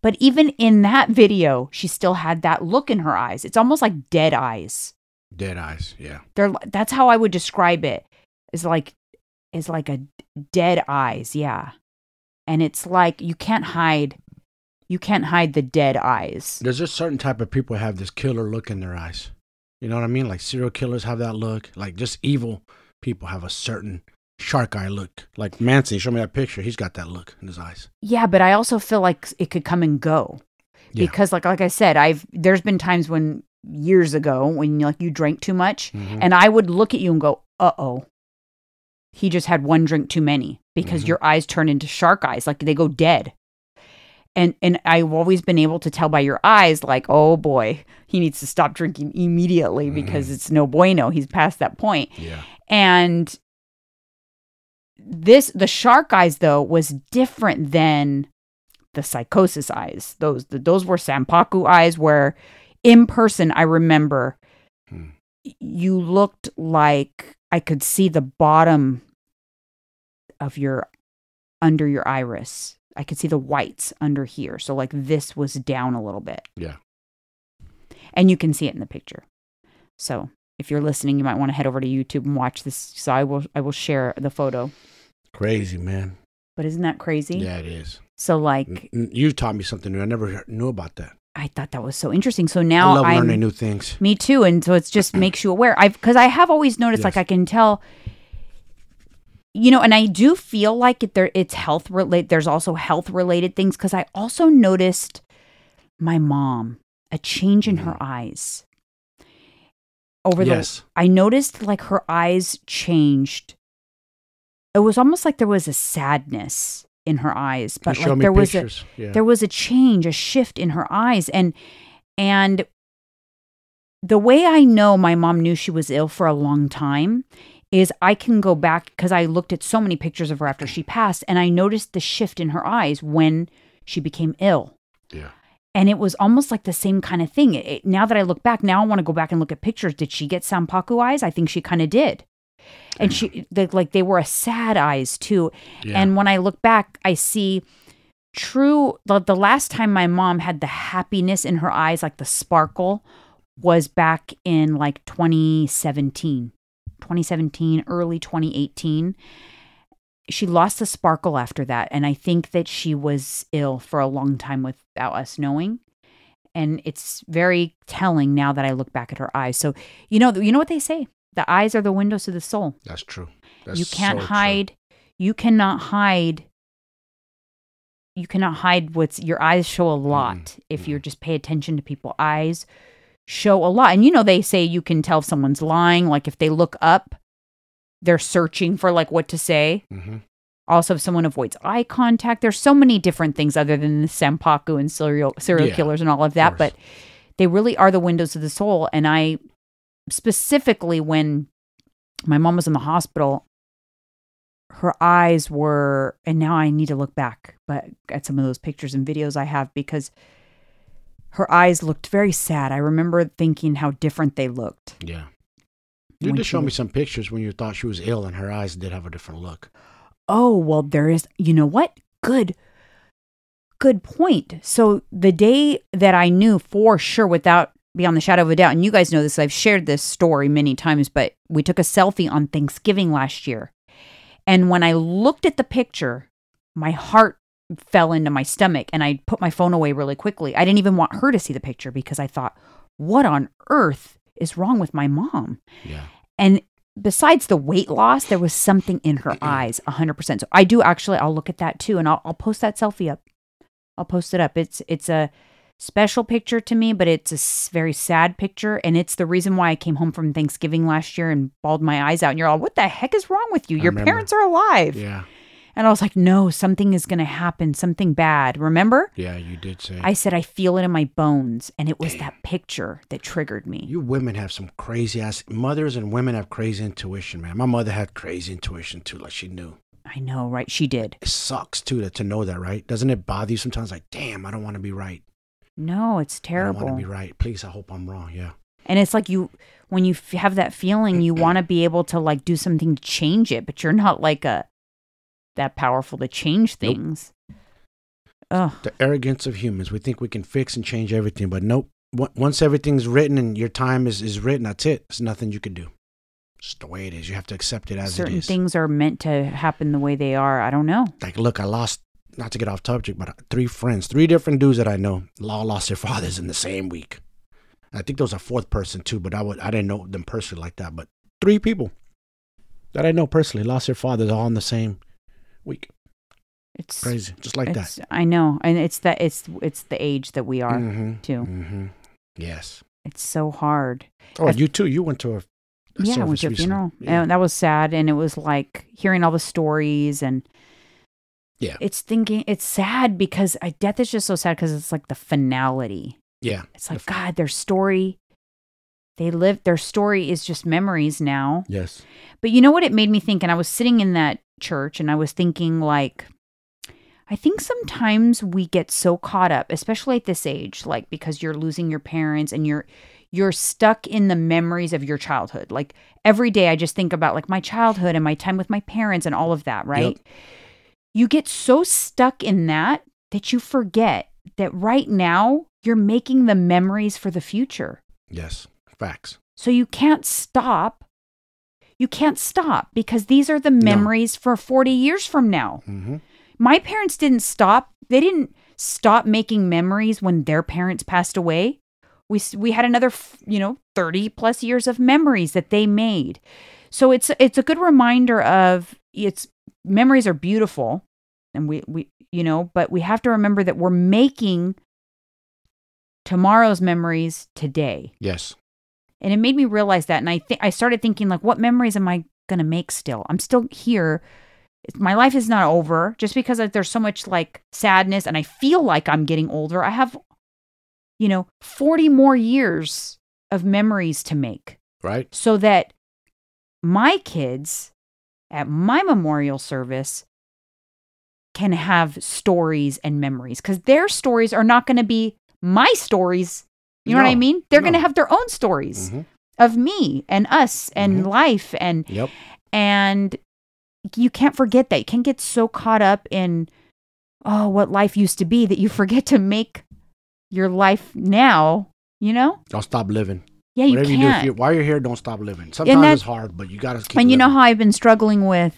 But even in that video, she still had that look in her eyes. It's almost like dead eyes. Dead eyes. Yeah. They're that's how I would describe it. Is like is like a dead eyes, yeah. And it's like you can't hide you can't hide the dead eyes. There's just certain type of people have this killer look in their eyes. You know what I mean? Like serial killers have that look. Like just evil people have a certain shark eye look. Like Mancy, show me that picture. He's got that look in his eyes. Yeah, but I also feel like it could come and go. Yeah. Because like like I said, I've there's been times when years ago when like you drank too much Mhm. and I would look at you and go, "Uh-oh. He just had one drink too many." Because Mhm. your eyes turn into shark eyes, like they go dead. And and I've always been able to tell by your eyes, like, oh boy, he needs to stop drinking immediately because it's no bueno. He's past that point. Yeah. And this the shark eyes though was different than the psychosis eyes. Those the, those were Sampaku eyes where in person I remember Hmm. you looked like I could see the bottom of your under your iris. I could see the whites under here. So like this was down a little bit. Yeah. And you can see it in the picture. So if you're listening, you might want to head over to YouTube and watch this. So I will I will share the photo. Crazy, man. But isn't that crazy? Yeah, it is. So like You taught me something new. I never knew about that. I thought that was so interesting. So now I love I'm learning new things. me too, and so it just makes you aware. I've because I have always noticed like I can tell, you know, and I do feel like it, there it's health related. There's also health related things because I also noticed my mom a change in her eyes over the yes. I noticed like her eyes changed. It was almost like there was a sadness in her eyes, but like there was a yeah. there was a change, a shift in her eyes and and the way I know my mom knew she was ill for a long time is I can go back cuz I looked at so many pictures of her after she passed and I noticed the shift in her eyes when she became ill yeah. and it was almost like the same kind of thing. It, it- now that I look back, now I want to go back and look at pictures. Did she get Sampaku eyes? I think she kind of did. And she, they, like, they were a sad eyes too. Yeah. And when I look back, I see true. The, the last time my mom had the happiness in her eyes, like the sparkle, was back in like 2017, 2017, early 2018 she lost the sparkle after that and i think that she was ill for a long time without us knowing. And it's very telling now that i look back at her eyes. So you know you know what they say the eyes are the windows to the soul. That's true. That's you can't so true. hide you cannot hide you cannot hide what's your eyes show a mm-hmm. lot if mm-hmm. you just pay attention to people eyes show a lot and you know they say you can tell if someone's lying like if they look up they're searching for like what to say Mhm. also if someone avoids eye contact there's so many different things other than the sampaku and serial serial Yeah, killers and all of that course. but they really are the windows of the soul and i specifically when my mom was in the hospital her eyes were and now i need to look back but at some of those pictures and videos i have because her eyes looked very sad i remember thinking how different they looked Yeah. You did show me some pictures when you thought she was ill and her eyes did have a different look. Oh, well, there is, you know what? Good, good point. So the day that I knew for sure without beyond the shadow of a doubt, and you guys know this, I've shared this story many times, but we took a selfie on Thanksgiving last year. And when I looked at the picture, my heart fell into my stomach and I put my phone away really quickly. I didn't even want her to see the picture because I thought, what on earth is wrong with my mom? Yeah. And besides the weight loss, there was something in her eyes, 100%. So I do actually, I'll look at that too. And I'll, I'll post that selfie up. I'll post it up. It's, it's a special picture to me, but it's a s- very sad picture. And it's the reason why I came home from Thanksgiving last year and bawled my eyes out. And you're all, what the heck is wrong with you? Your parents are alive. Yeah. And I was like, no, something is going to happen, something bad. Remember? Yeah, you did say. I said, I feel it in my bones. And it was that picture that triggered me. you women have some crazy ass mothers and women have crazy intuition, man. My mother had crazy intuition too, like she knew. I know, right? She did. It sucks too to, to know that, right? Doesn't it bother you sometimes? Like, damn, I don't want to be right. No, it's terrible. I don't want to be right. Please, I hope I'm wrong. Yeah. And it's like you, when you f- have that feeling, you want to be able to like do something to change it, but you're not like a that powerful to change Nope. things. Ugh. The arrogance of humans. We think we can fix and change everything, but nope. Once everything's written and your time is, is written, that's it. There's nothing you can do. It's just the way it is. You have to accept it as Certain it is. things are meant to happen the way they are. I don't know. like look i lost not to get off topic but uh, three friends three different dudes that i know all lost their fathers in the same week i think there was a fourth person too but i would i didn't know them personally like that but three people that i know personally lost their fathers all in the same week It's crazy just like that I know, and it's that it's it's the age that we are Mhm, too. mhm. yes It's so hard. oh I- you too you went to a, a yeah, I went to a recently. funeral. Yeah. And that was sad, and it was like hearing all the stories and Yeah. It's thinking it's sad because I, death is just so sad because it's like the finality. Yeah. It's like God, their story. They live. Their story is just memories now. Yes. But you know what it made me think? And I was sitting in that church and I was thinking, like, I think sometimes we get so caught up, especially at this age, like because you're losing your parents and you're you're stuck in the memories of your childhood. Like every day I just think about like my childhood and my time with my parents and all of that, right? You get so stuck in that that you forget that right now you're making the memories for the future. Yes. Facts. So you can't stop. You can't stop because these are the memories for 40 years from now. Mm-hmm. My parents didn't stop. They didn't stop making memories when their parents passed away. We we had another, you know, 30 plus years of memories that they made. So it's it's a good reminder of it's memories are beautiful and we we you know, but we have to remember that we're making tomorrow's memories today Yes. And it made me realize that and i think i started thinking like what memories am i going to make still? I'm still here. My life is not over. Just because like, there's so much like sadness and i feel like i'm getting older i have you know 40 more years of memories to make. Right. so that my kids at my memorial service can have stories and memories because their stories are not going to be my stories you know what i mean they're going to have their own stories Mhm. of me and us and Mhm. life and Yep. and you can't forget that you can't get so caught up in oh what life used to be that you forget to make your life now you know Don't stop living. yeah you Whatever you do, can't you, while you're here, don't stop living. Sometimes that- it's hard, but you gotta keep. and you know how i've been struggling with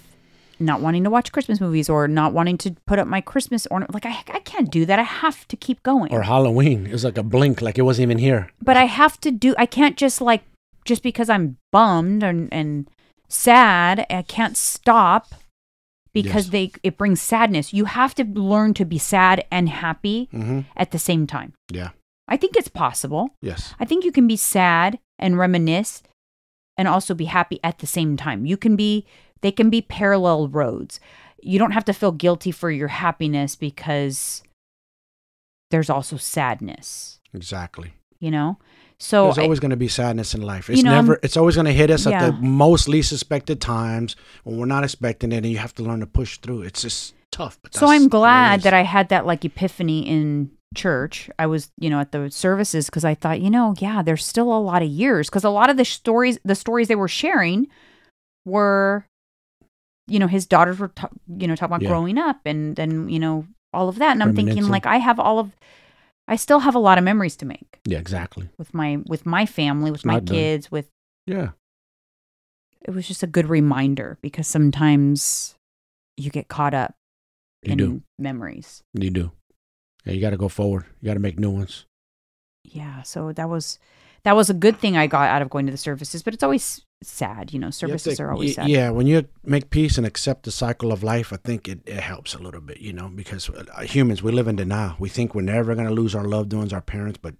not wanting to watch christmas movies or not wanting to put up my christmas ornament like i, I can't do that i have to keep going Or Halloween. It was like a blink, like it wasn't even here. but I have to do I can't just like just because I'm bummed and, and sad, I can't stop because Yes. they it brings sadness. You have to learn to be sad and happy Mm-hmm. at the same time. Yeah. I think it's possible. Yes. I think you can be sad and reminisce and also be happy at the same time. You can be they can be parallel roads. You don't have to feel guilty for your happiness because there's also sadness, Exactly. you know? So There's always going to be sadness in life. It's You know, I'm- never. Um, it's always going to hit us at the most least expected times when we're not expecting it, and you have to learn to push through. It's just tough. But so I'm the way it glad that I had that like epiphany in church. I was, you know, at the services because I thought, you know, yeah, there's still a lot of years because a lot of the stories, the stories they were sharing, were, you know, his daughters were, ta- you know, talking about Yeah. growing up and then you know all of that, and I'm thinking like I have all of, I still have a lot of memories to make Yeah. Exactly. with my with my family, with It's my not done. kids, with Yeah. it was just a good reminder because sometimes you get caught up You in do. memories. You do. Yeah. You got to go forward. You got to make new ones. yeah so that was that was a good thing i got out of going to the services but it's always sad you know You services to- are always sad Yeah, when you make peace and accept the cycle of life, I think it, it helps a little bit, you know, because uh, humans, we live in denial. We think we're never going to lose our loved ones, our parents, but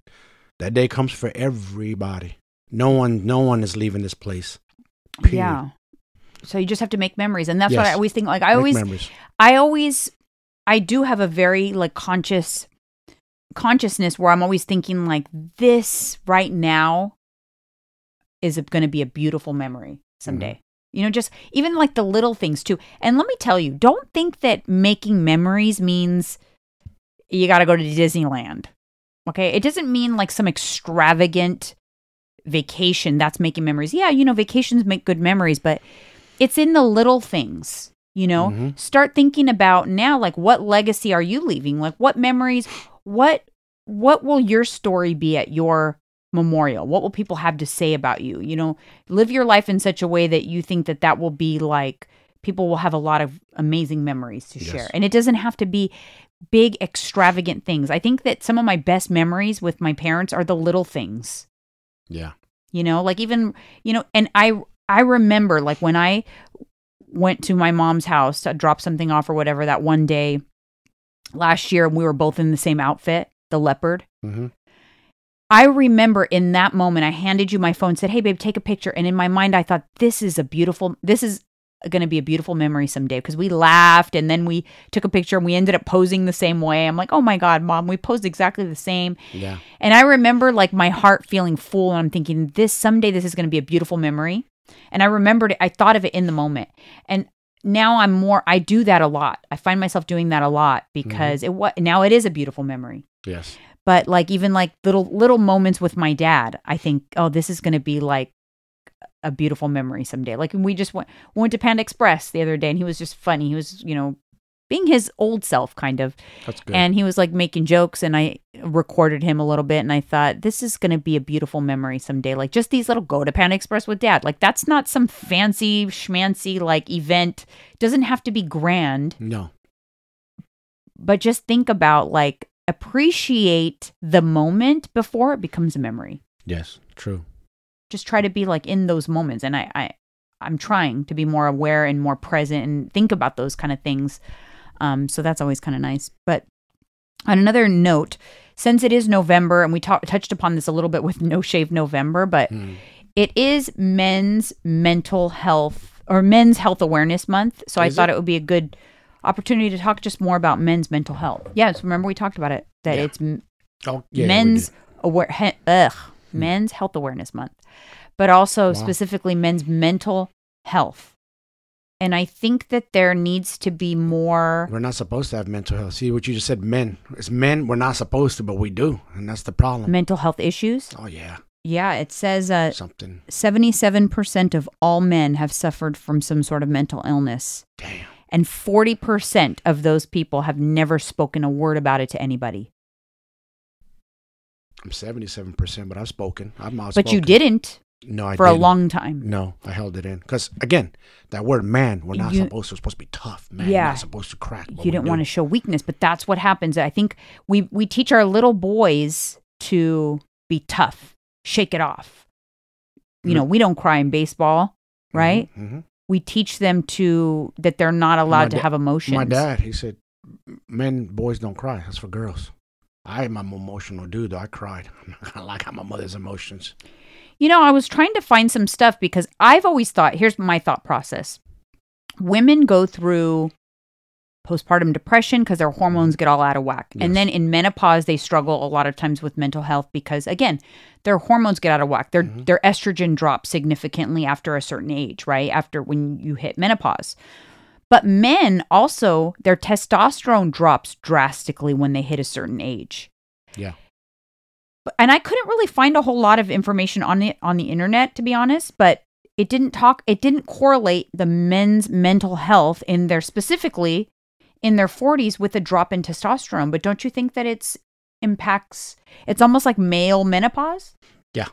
that day comes for everybody. No one, no one is leaving this place. Period. yeah so you just have to make memories and that's what i always think like i Make always memories. i always i do have a very like conscious consciousness where i'm always thinking like this right now is going to be a beautiful memory someday. You know just even like the little things too. And let me tell you don't think that making memories means you got to go to disneyland okay? It doesn't mean like some extravagant vacation that's making memories. Yeah you know vacations make good memories but it's in the little things you know? Mhm. start thinking about now like what legacy are you leaving? Like what memories what what will your story be at your memorial? What will people have to say about you? You know live your life in such a way that you think that that will be like people will have a lot of amazing memories to Yes. share and it doesn't have to be big extravagant things. I think that some of my best memories with my parents are the little things. Yeah. you know like even you know and i i remember like when i went to my mom's house to drop something off or whatever that one day last year and we were both in the same outfit the leopard. Hmm i remember in that moment i handed you my phone said hey babe take a picture and in my mind i thought this is a beautiful this is going to be a beautiful memory someday because we laughed and then we took a picture and we ended up posing the same way. I'm like, oh my God, mom, we posed exactly the same. Yeah. And I remember like my heart feeling full and I'm thinking, this someday this is going to be a beautiful memory. And I remembered it, I thought of it in the moment. And now I'm more, I do that a lot. I find myself doing that a lot mm-hmm. because it what now it is a beautiful memory. Yes. But like even like little little moments with my dad, I think, oh, this is going to be like a beautiful memory someday. Like we just went went to Panda Express the other day, and he was just funny. He was you know being his old self kind of, That's good. and he was like making jokes, and I recorded him a little bit, and I thought this is going to be a beautiful memory someday. Like just these little go to Panda Express with dad. Like that's not some fancy schmancy like event. Doesn't have to be grand no. but just think about like appreciate the moment before it becomes a memory Yes. True. just try to be like in those moments and i, I i'm trying to be more aware and more present and think about those kind of things um, so that's always kind of nice but on another note since it is november and we talked touched upon this a little bit with no shave november but Mm. it is men's mental health or men's health awareness month so i thought it? it would be a good opportunity to talk just more about men's mental health yes remember we talked about it that Yeah. it's Oh, yeah. men's aware he, ugh, men's health awareness month but also Wow. specifically men's mental health and i think that there needs to be more We're not supposed to have mental health. See what you just said, men. It's men. We're not supposed to, but we do, and that's the problem. mental health issues Oh yeah, yeah it says uh, something. 77% of all men have suffered from some sort of mental illness Damn. And 40% of those people have never spoken a word about it to anybody I'm seventy-seven percent, but I've spoken. I'm outspoken. but you didn't No, I for a didn't. long time No, I held it in because again, that word "man" we're not You- supposed to. We're supposed to be tough, man. Yeah. We're not supposed to crack. you didn't want to show weakness but that's what happens i think we we teach our little boys to be tough shake it off you Mm. know we don't cry in baseball right Mhm, we teach them to that they're not allowed to have emotions My dad, he said, "Men, boys don't cry. That's for girls." I am an emotional dude. Though I cried. I'm not gonna like how my mother's emotions. You know, I was trying to find some stuff because I've always thought here's my thought process women go through postpartum depression because their hormones get all out of whack. Yes. And then in menopause, they struggle a lot of times with mental health because, again, their hormones get out of whack. Their, Mhm. their estrogen drops significantly after a certain age, right? After when you hit menopause. But men also, their testosterone drops drastically when they hit a certain age Yeah. and I couldn't really find a whole lot of information on it on the internet to be honest, but it didn't talk it didn't correlate the men's mental health in their specifically in their 40s with a drop in testosterone, but don't you think that it's impacts it's almost like male menopause? Yeah.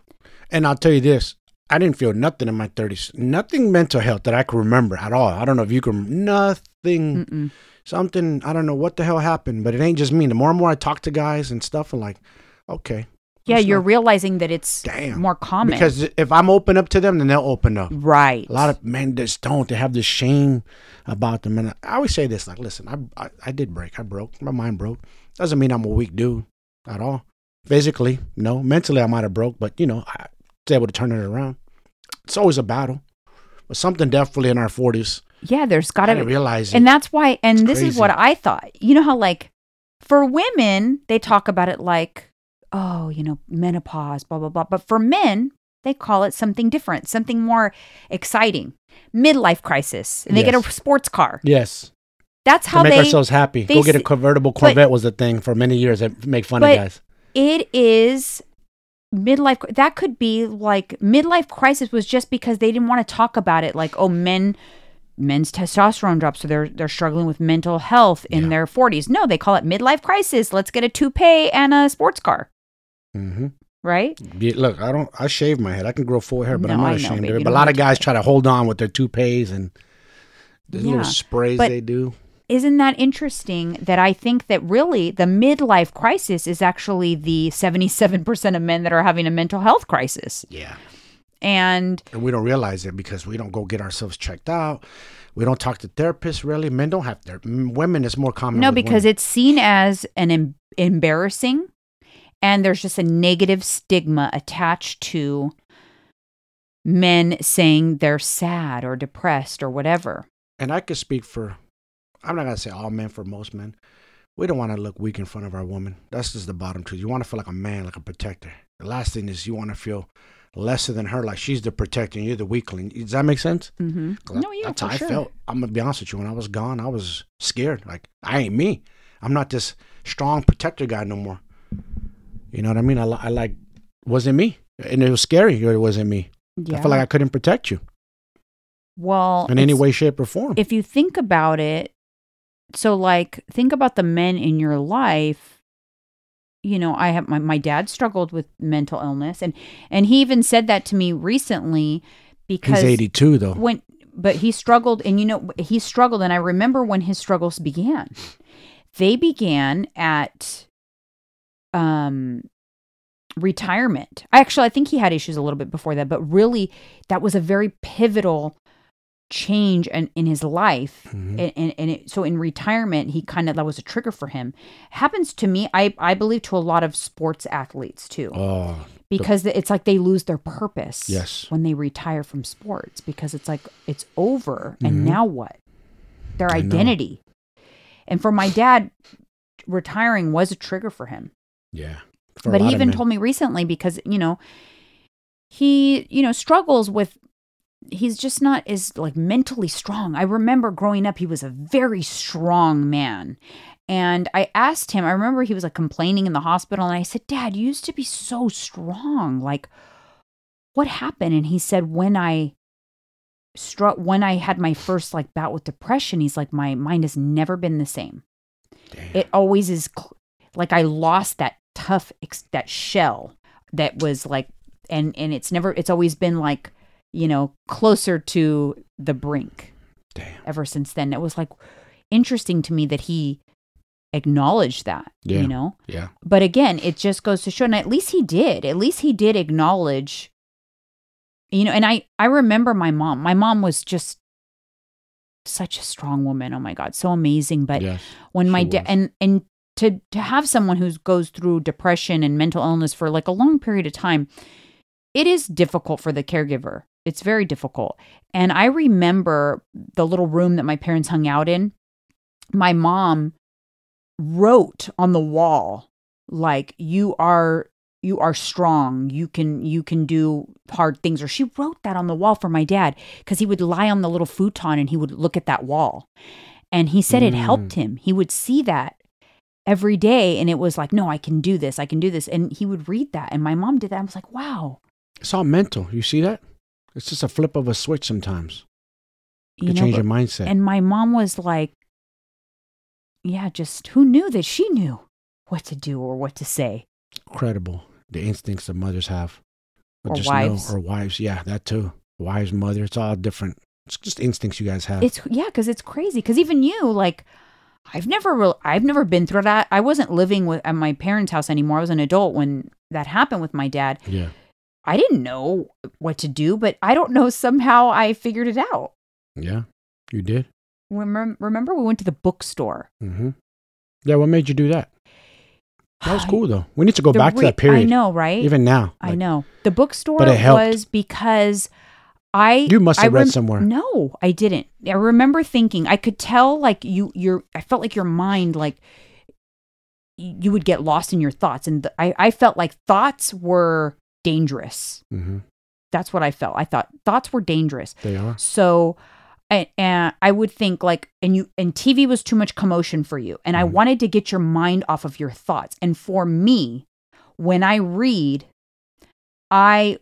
And I'll tell you this: I didn't feel nothing in my thirties. Nothing mental health that I can remember at all. I don't know if you can. Nothing. Mm-mm. Something. I don't know what the hell happened, but it ain't just me. The more and more I talk to guys and stuff, I'm like, okay. Yeah, you're realizing that it's Damn. more common. because if I'm open up to them, then they'll open up. right. A lot of men just don't. They have this shame about them. And I always say this: like, listen, I, I I did break. I broke. My mind broke. Doesn't mean I'm a weak dude at all. Physically, no. Mentally, I might have broke, but you know, I was able to turn it around. It's always a battle, but something definitely in our forties. yeah, there's got to didn't realize it. And that's why, and It's this is what I thought. You know how, like, for women, they talk about it like, oh, you know, menopause, blah, blah, blah. But for men, they call it something different, something more exciting midlife crisis. And they get a sports car. yes, That's to how make they, ourselves happy. they Go get a convertible Corvette was the thing for many years. That make fun But- of guys. it is midlife. That could be like midlife crisis was just because they didn't want to talk about it. Like, oh, men. Men's testosterone drops, so they're they're struggling with mental health in Yeah. their forties. No, they call it midlife crisis. Let's get a toupee and a sports car. Hmm right? look, I don't. I shave my head. I can grow full hair, but I'm not know, ashamed baby. of it. But a lot of guys try to hold on with their toupees and the Yeah, little sprays they do. Isn't that interesting that I think that really the midlife crisis is actually the 77% of men that are having a mental health crisis. Yeah. And And we don't realize it because we don't go get ourselves checked out. We don't talk to therapists really. Men don't have m- Women is more common. no, because women. it's seen as an em- embarrassing and there's just a negative stigma attached to men saying they're sad or depressed or whatever. And I could speak for, I'm not going to say all men, for most men. We don't want to look weak in front of our woman. That's just the bottom truth. You want to feel like a man, like a protector. The last thing is you want to feel lesser than her, like she's the protector and you're the weakling. Does that make sense? Mm-hmm. No, yeah, that's how sure. I felt. I'm gonna be honest with you. When I was gone, I was scared. Like I ain't me. I'm not this strong protector guy no more. You know what I mean? I, I like wasn't me, and it was scary. It wasn't me. Yeah. I felt like I couldn't protect you well, in any way, shape, or form. if you think about it, so like think about the men in your life. You know, I have my, my dad struggled with mental illness and and he even said that to me recently because He's 82 though. when but he struggled and you know he struggled and I remember when his struggles began. They began at um retirement. Actually, I think he had issues a little bit before that, but really that was a very pivotal change in, in his life. Mhm. And, and, and it, so in retirement, he kind of, that was a trigger for him. Happens to me, I, I believe to a lot of sports athletes too, Oh, because it's like they lose their purpose yes. when they retire from sports because it's like it's over and Mhm. now what? Their identity. And for my dad, retiring was a trigger for him Yeah. But he even told me recently because you know he you know struggles with he's just not as like mentally strong. I remember growing up he was a very strong man. And i asked him i remember he was like complaining in the hospital and i said dad you used to be so strong. Like what happened? And he said when i struck when i had my first like bout with depression he's like my mind has never been the same. Damn. it always is cl- like I lost that tough ex- that shell that was like and and it's never it's always been like you know closer to the brink Damn. ever since then it was like interesting to me that he acknowledged that Yeah. you know Yeah. but again it just goes to show and at least he did at least he did acknowledge you know and i i remember my mom my mom was just such a strong woman oh my god so amazing but yes. when my dad and and to to have someone who goes through depression and mental illness for like a long period of time it is difficult for the caregiver. It's very difficult. And i remember the little room that my parents hung out in. My mom wrote on the wall like you are you are strong. You can you can do hard things. Or she wrote that on the wall for my dad because he would lie on the little futon and he would look at that wall. And he said it Mm. helped him. He would see that every day and it was like no i can do this i can do this and he would read that and my mom did that i was like wow It's all mental. You see that? It's just a flip of a switch sometimes. you to know change but- your mindset. and my mom was like yeah just who knew that she knew what to do or what to say Incredible. The instincts that mothers have. But Or just wives. Know, or wives. Yeah, that too. Wives, mother. It's all different. It's just instincts you guys have. It's yeah, because it's crazy. Because even you, like, I've never, real I've never been through that. I wasn't living with at my parents' house anymore. I was an adult when that happened with my dad. yeah. I didn't know what to do, but I don't know. Somehow I figured it out. Yeah. You did? Remember, remember we went to the bookstore. Mm-hmm. Yeah, what made you do that? That was cool though. We need to go The back to that period. I know, right? Even now. I know. The bookstore But it was because I You must I have read somewhere. No, I didn't. I remember thinking I could tell like you your I felt like your mind like you would get lost in your thoughts and th- I I felt like thoughts were dangerous. Mm-hmm. That's what I felt. I thought thoughts were dangerous. They are. So and, and I would think like and you and TV was too much commotion for you and I Mhm. wanted to get your mind off of your thoughts. And for me, when I read, I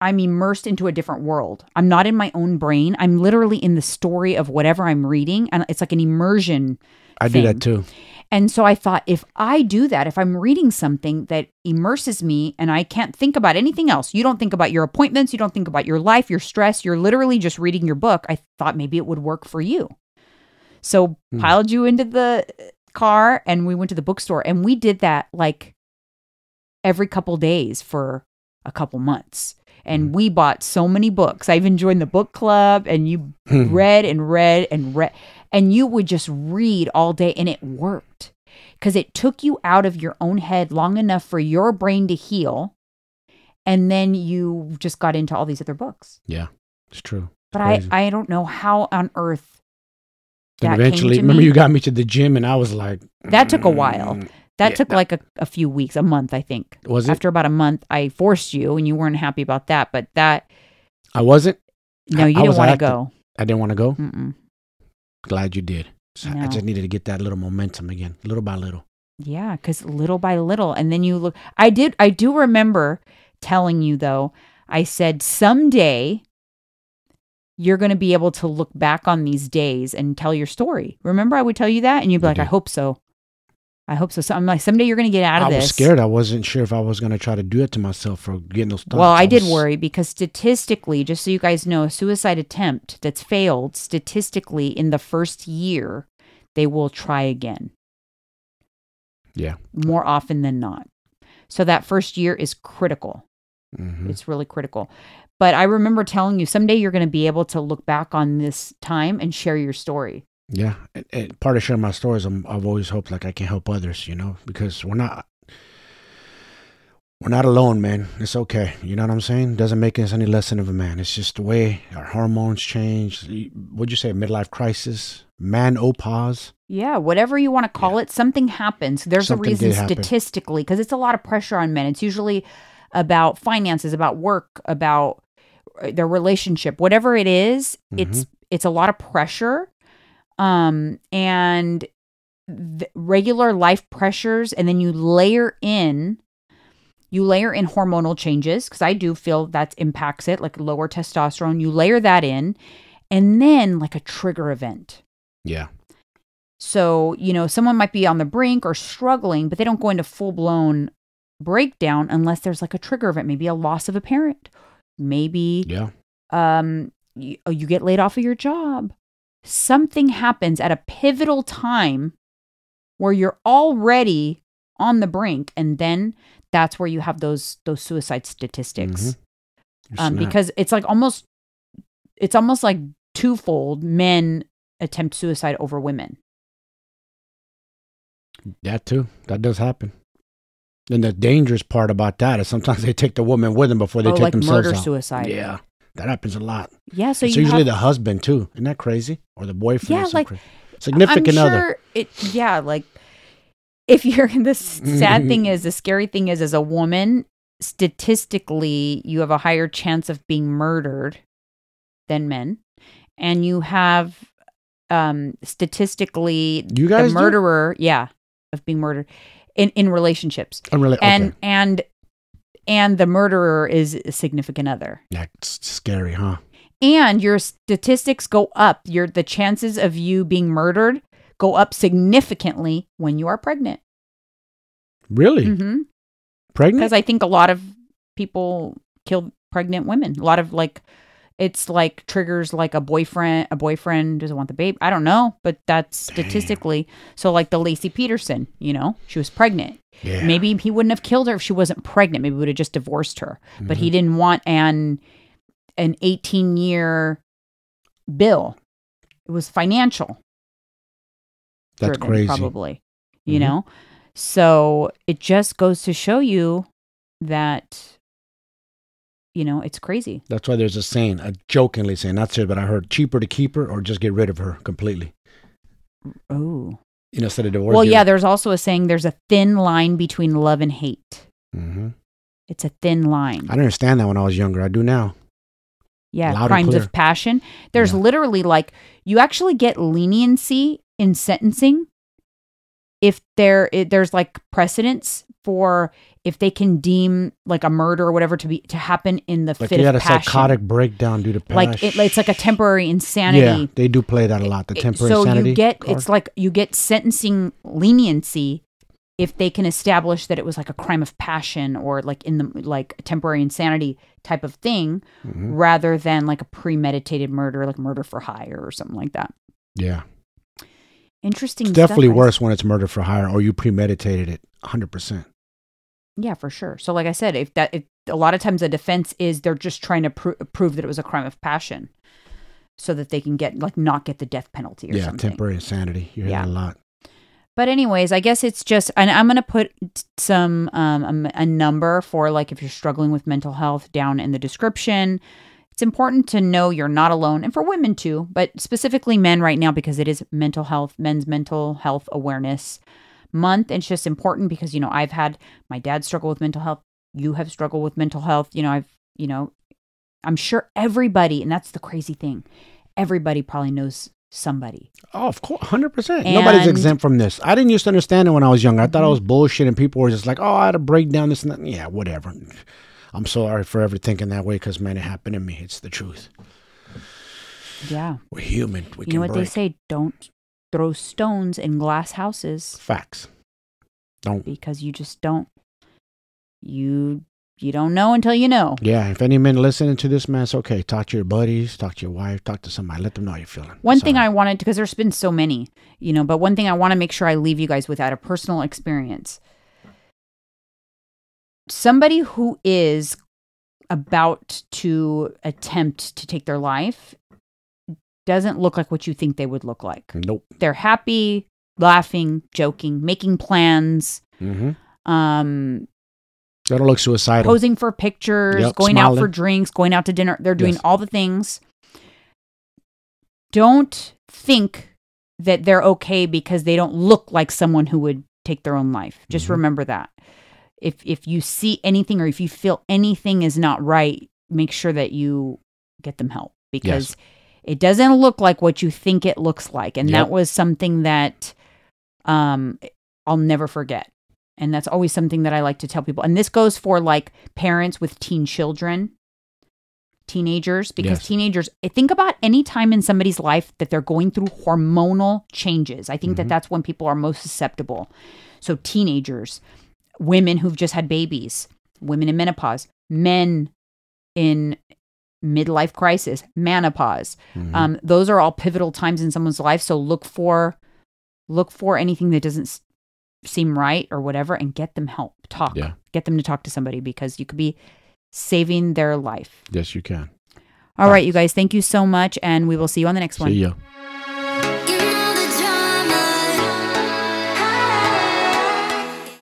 I'm immersed into a different world. I'm not in my own brain. I'm literally in the story of whatever I'm reading and it's like an immersion I do that too. and so I thought, if I do that, if I'm reading something that immerses me and I can't think about anything else, you don't think about your appointments, you don't think about your life, your stress, you're literally just reading your book. I thought maybe it would work for you. So Hmm. piled you into the car and we went to the bookstore and we did that like every couple days for a couple months. And Hmm. we bought so many books. I even joined the book club and you Hmm. read and read and read and you would just read all day and it worked because it took you out of your own head long enough for your brain to heal and then you just got into all these other books. Yeah, it's true. But crazy. I I don't know how on earth came eventually, remember me. you got me to the gym, and I was like, That took a while. That yeah, took no. like a, a few weeks, a month, I think. Was it? After about a month, I forced you, and you weren't happy about that. But that I wasn't. no, you I didn't want to go. I didn't want to go. Mm-mm. Glad you did. So I just needed to get that little momentum again, little by little. Yeah, because little by little, and then you look. I did. I do remember telling you though. I said someday you're going to be able to look back on these days and tell your story. Remember, I would tell you that, and you'd be You like, "I hope so. I hope so." So I'm like, someday you're going to get out of this. I this. was scared. I wasn't sure if I was going to try to do it to myself for getting those thoughts. Well, I did was- worry because statistically, just so you guys know, a suicide attempt that's failed, statistically, in the first year, they will try again. Yeah. More often than not. So that first year is critical. Mhm. It's really critical. But I remember telling you someday you're going to be able to look back on this time and share your story. Yeah, and, and part of sharing my stories, I'm, I've always hoped like I can help others, you know, because we're not we're not alone, man. It's okay. You know what I'm saying? Doesn't make us any less of a man. It's just the way our hormones change. What'd you say? Midlife crisis, manopause. Yeah, whatever you want to call it, something happens. There's Something a reason statistically because it's a lot of pressure on men. It's usually about finances, about work, about uh, their relationship, whatever it is, It's it's a lot of pressure, um, and regular life pressures, and then you layer in. You layer in hormonal changes because I do feel that impacts it, like lower testosterone. You layer that in, and then like a trigger event. Yeah, So, you know, someone might be on the brink or struggling, but they don't go into full blown breakdown unless there's like a trigger event, maybe a loss of a parent, maybe yeah, um, you, oh, you get laid off of your job. Something happens at a pivotal time where you're already on the brink, and then that's where you have those those suicide statistics Mhm. um, because it's like almost it's almost like twofold men attempt suicide over women that too, that does happen. And the dangerous part about that is sometimes they take the woman with them before they oh, take like themselves murder out. suicide Yeah, that happens a lot. yeah so it's usually have, the husband too. Isn't that crazy? Or the boyfriend? Yeah, like, significant I'm other. sure it yeah like if you're the sad thing is the scary thing is as a woman statistically you have a higher chance of being murdered than men and you have um statistically You the guys do? murderer yeah of being murdered in in relationships really and okay. and and the murderer is a significant other That's scary, huh? and your statistics go up your the chances of you being murdered go up significantly when you are pregnant Really? mm-hmm. Pregnant? because i think a lot of people kill pregnant women a lot of like it's like triggers like a boyfriend a boyfriend doesn't want the baby i don't know but that's Damn. statistically so like the Laci Peterson you know she was pregnant yeah. maybe he wouldn't have killed her if she wasn't pregnant maybe he would have just divorced her but Mm-hmm. he didn't want an an 18 year bill it was financial That's driven, crazy. probably you Mhm. know so it just goes to show you that you know it's crazy That's why there's a saying, a jokingly saying, not said, but I heard cheaper to keep her or just get rid of her completely. oh You know, instead of divorce. well yeah there's also a saying there's a thin line between love and hate Mm-hmm. it's a thin line I didn't understand that when I was younger. I do now. Yeah, Loud crimes of passion. There's Yeah. literally like you actually get leniency in sentencing if there it, there's like precedents for if they can deem like a murder or whatever to be to happen in the Like fit you had of a passion. psychotic breakdown due to like it, it's like a temporary insanity. Yeah, they do play that a lot. The It- temporary so insanity. you get card. it's like you get sentencing leniency if they can establish that it was like a crime of passion or like in the like temporary insanity type of thing Mhm. rather than like a premeditated murder like murder for hire or something like that Yeah, interesting it's definitely worse when it's murder for hire or you premeditated it. Hundred percent. Yeah for sure so like i said if that if a lot of times the defense is they're just trying to pro- prove that it was a crime of passion so that they can get like not get the death penalty or something. Yeah, something temporary insanity. You hear Yeah. that a lot. But anyways, I guess it's just, and I'm gonna put some um a, a number for like if you're struggling with mental health down in the description. It's important to know you're not alone, and for women too, but specifically men right now because it is mental health, men's mental health awareness month. And it's just important because you know I've had my dad struggle with mental health. You have struggled with mental health. You know I've you know I'm sure everybody, and that's the crazy thing, everybody probably knows somebody. Oh, of course, hundred percent. Nobody's exempt from this. I didn't used to understand it when I was younger. I thought I Mhm. was bullshit, and people were just like, "Oh, I had a breakdown." This and that. Yeah, whatever. I'm sorry for ever thinking that way because man, it happened to me. It's the truth. Yeah. We're human. We you can know what they say? Don't throw stones in glass houses Facts. Don't. because you just don't you you don't know until you know. Yeah, if any men listening to this, man, it's okay. Talk to your buddies, talk to your wife, talk to somebody. Let them know how you're feeling. One It's thing I wanted because there's been so many, you know, but one thing I want to make sure I leave you guys with out of personal experience. Somebody who is about to attempt to take their life doesn't look like what you think they would look like. Nope. They're happy, laughing, joking, making plans, Mm-hmm. um, They don't look suicidal. posing for pictures, Yep, going out for drinks, going out to dinner. They're doing Yes. all the things. Don't think that they're okay because they don't look like someone who would take their own life. Just Mhm. remember that. If if you see anything or if you feel anything is not right, make sure that you get them help because it doesn't look like what you think it looks like. And Yep. that was something that um I'll never forget. And that's always something that I like to tell people. And this goes for like parents with teen children, teenagers, because Yes. teenagers, I think about any time in somebody's life that they're going through hormonal changes. I think that Mhm. that's when people are most susceptible. So, teenagers, women who've just had babies, women in menopause, men in midlife crisis, menopause. Mhm. Um, those are all pivotal times in someone's life. So look for look for anything that doesn't s- seem right or whatever, and get them help. Talk. Yeah. Get them to talk to somebody because you could be saving their life. yes, you can. All right, you guys. Thank you so much, and we will see you on the next one. See ya.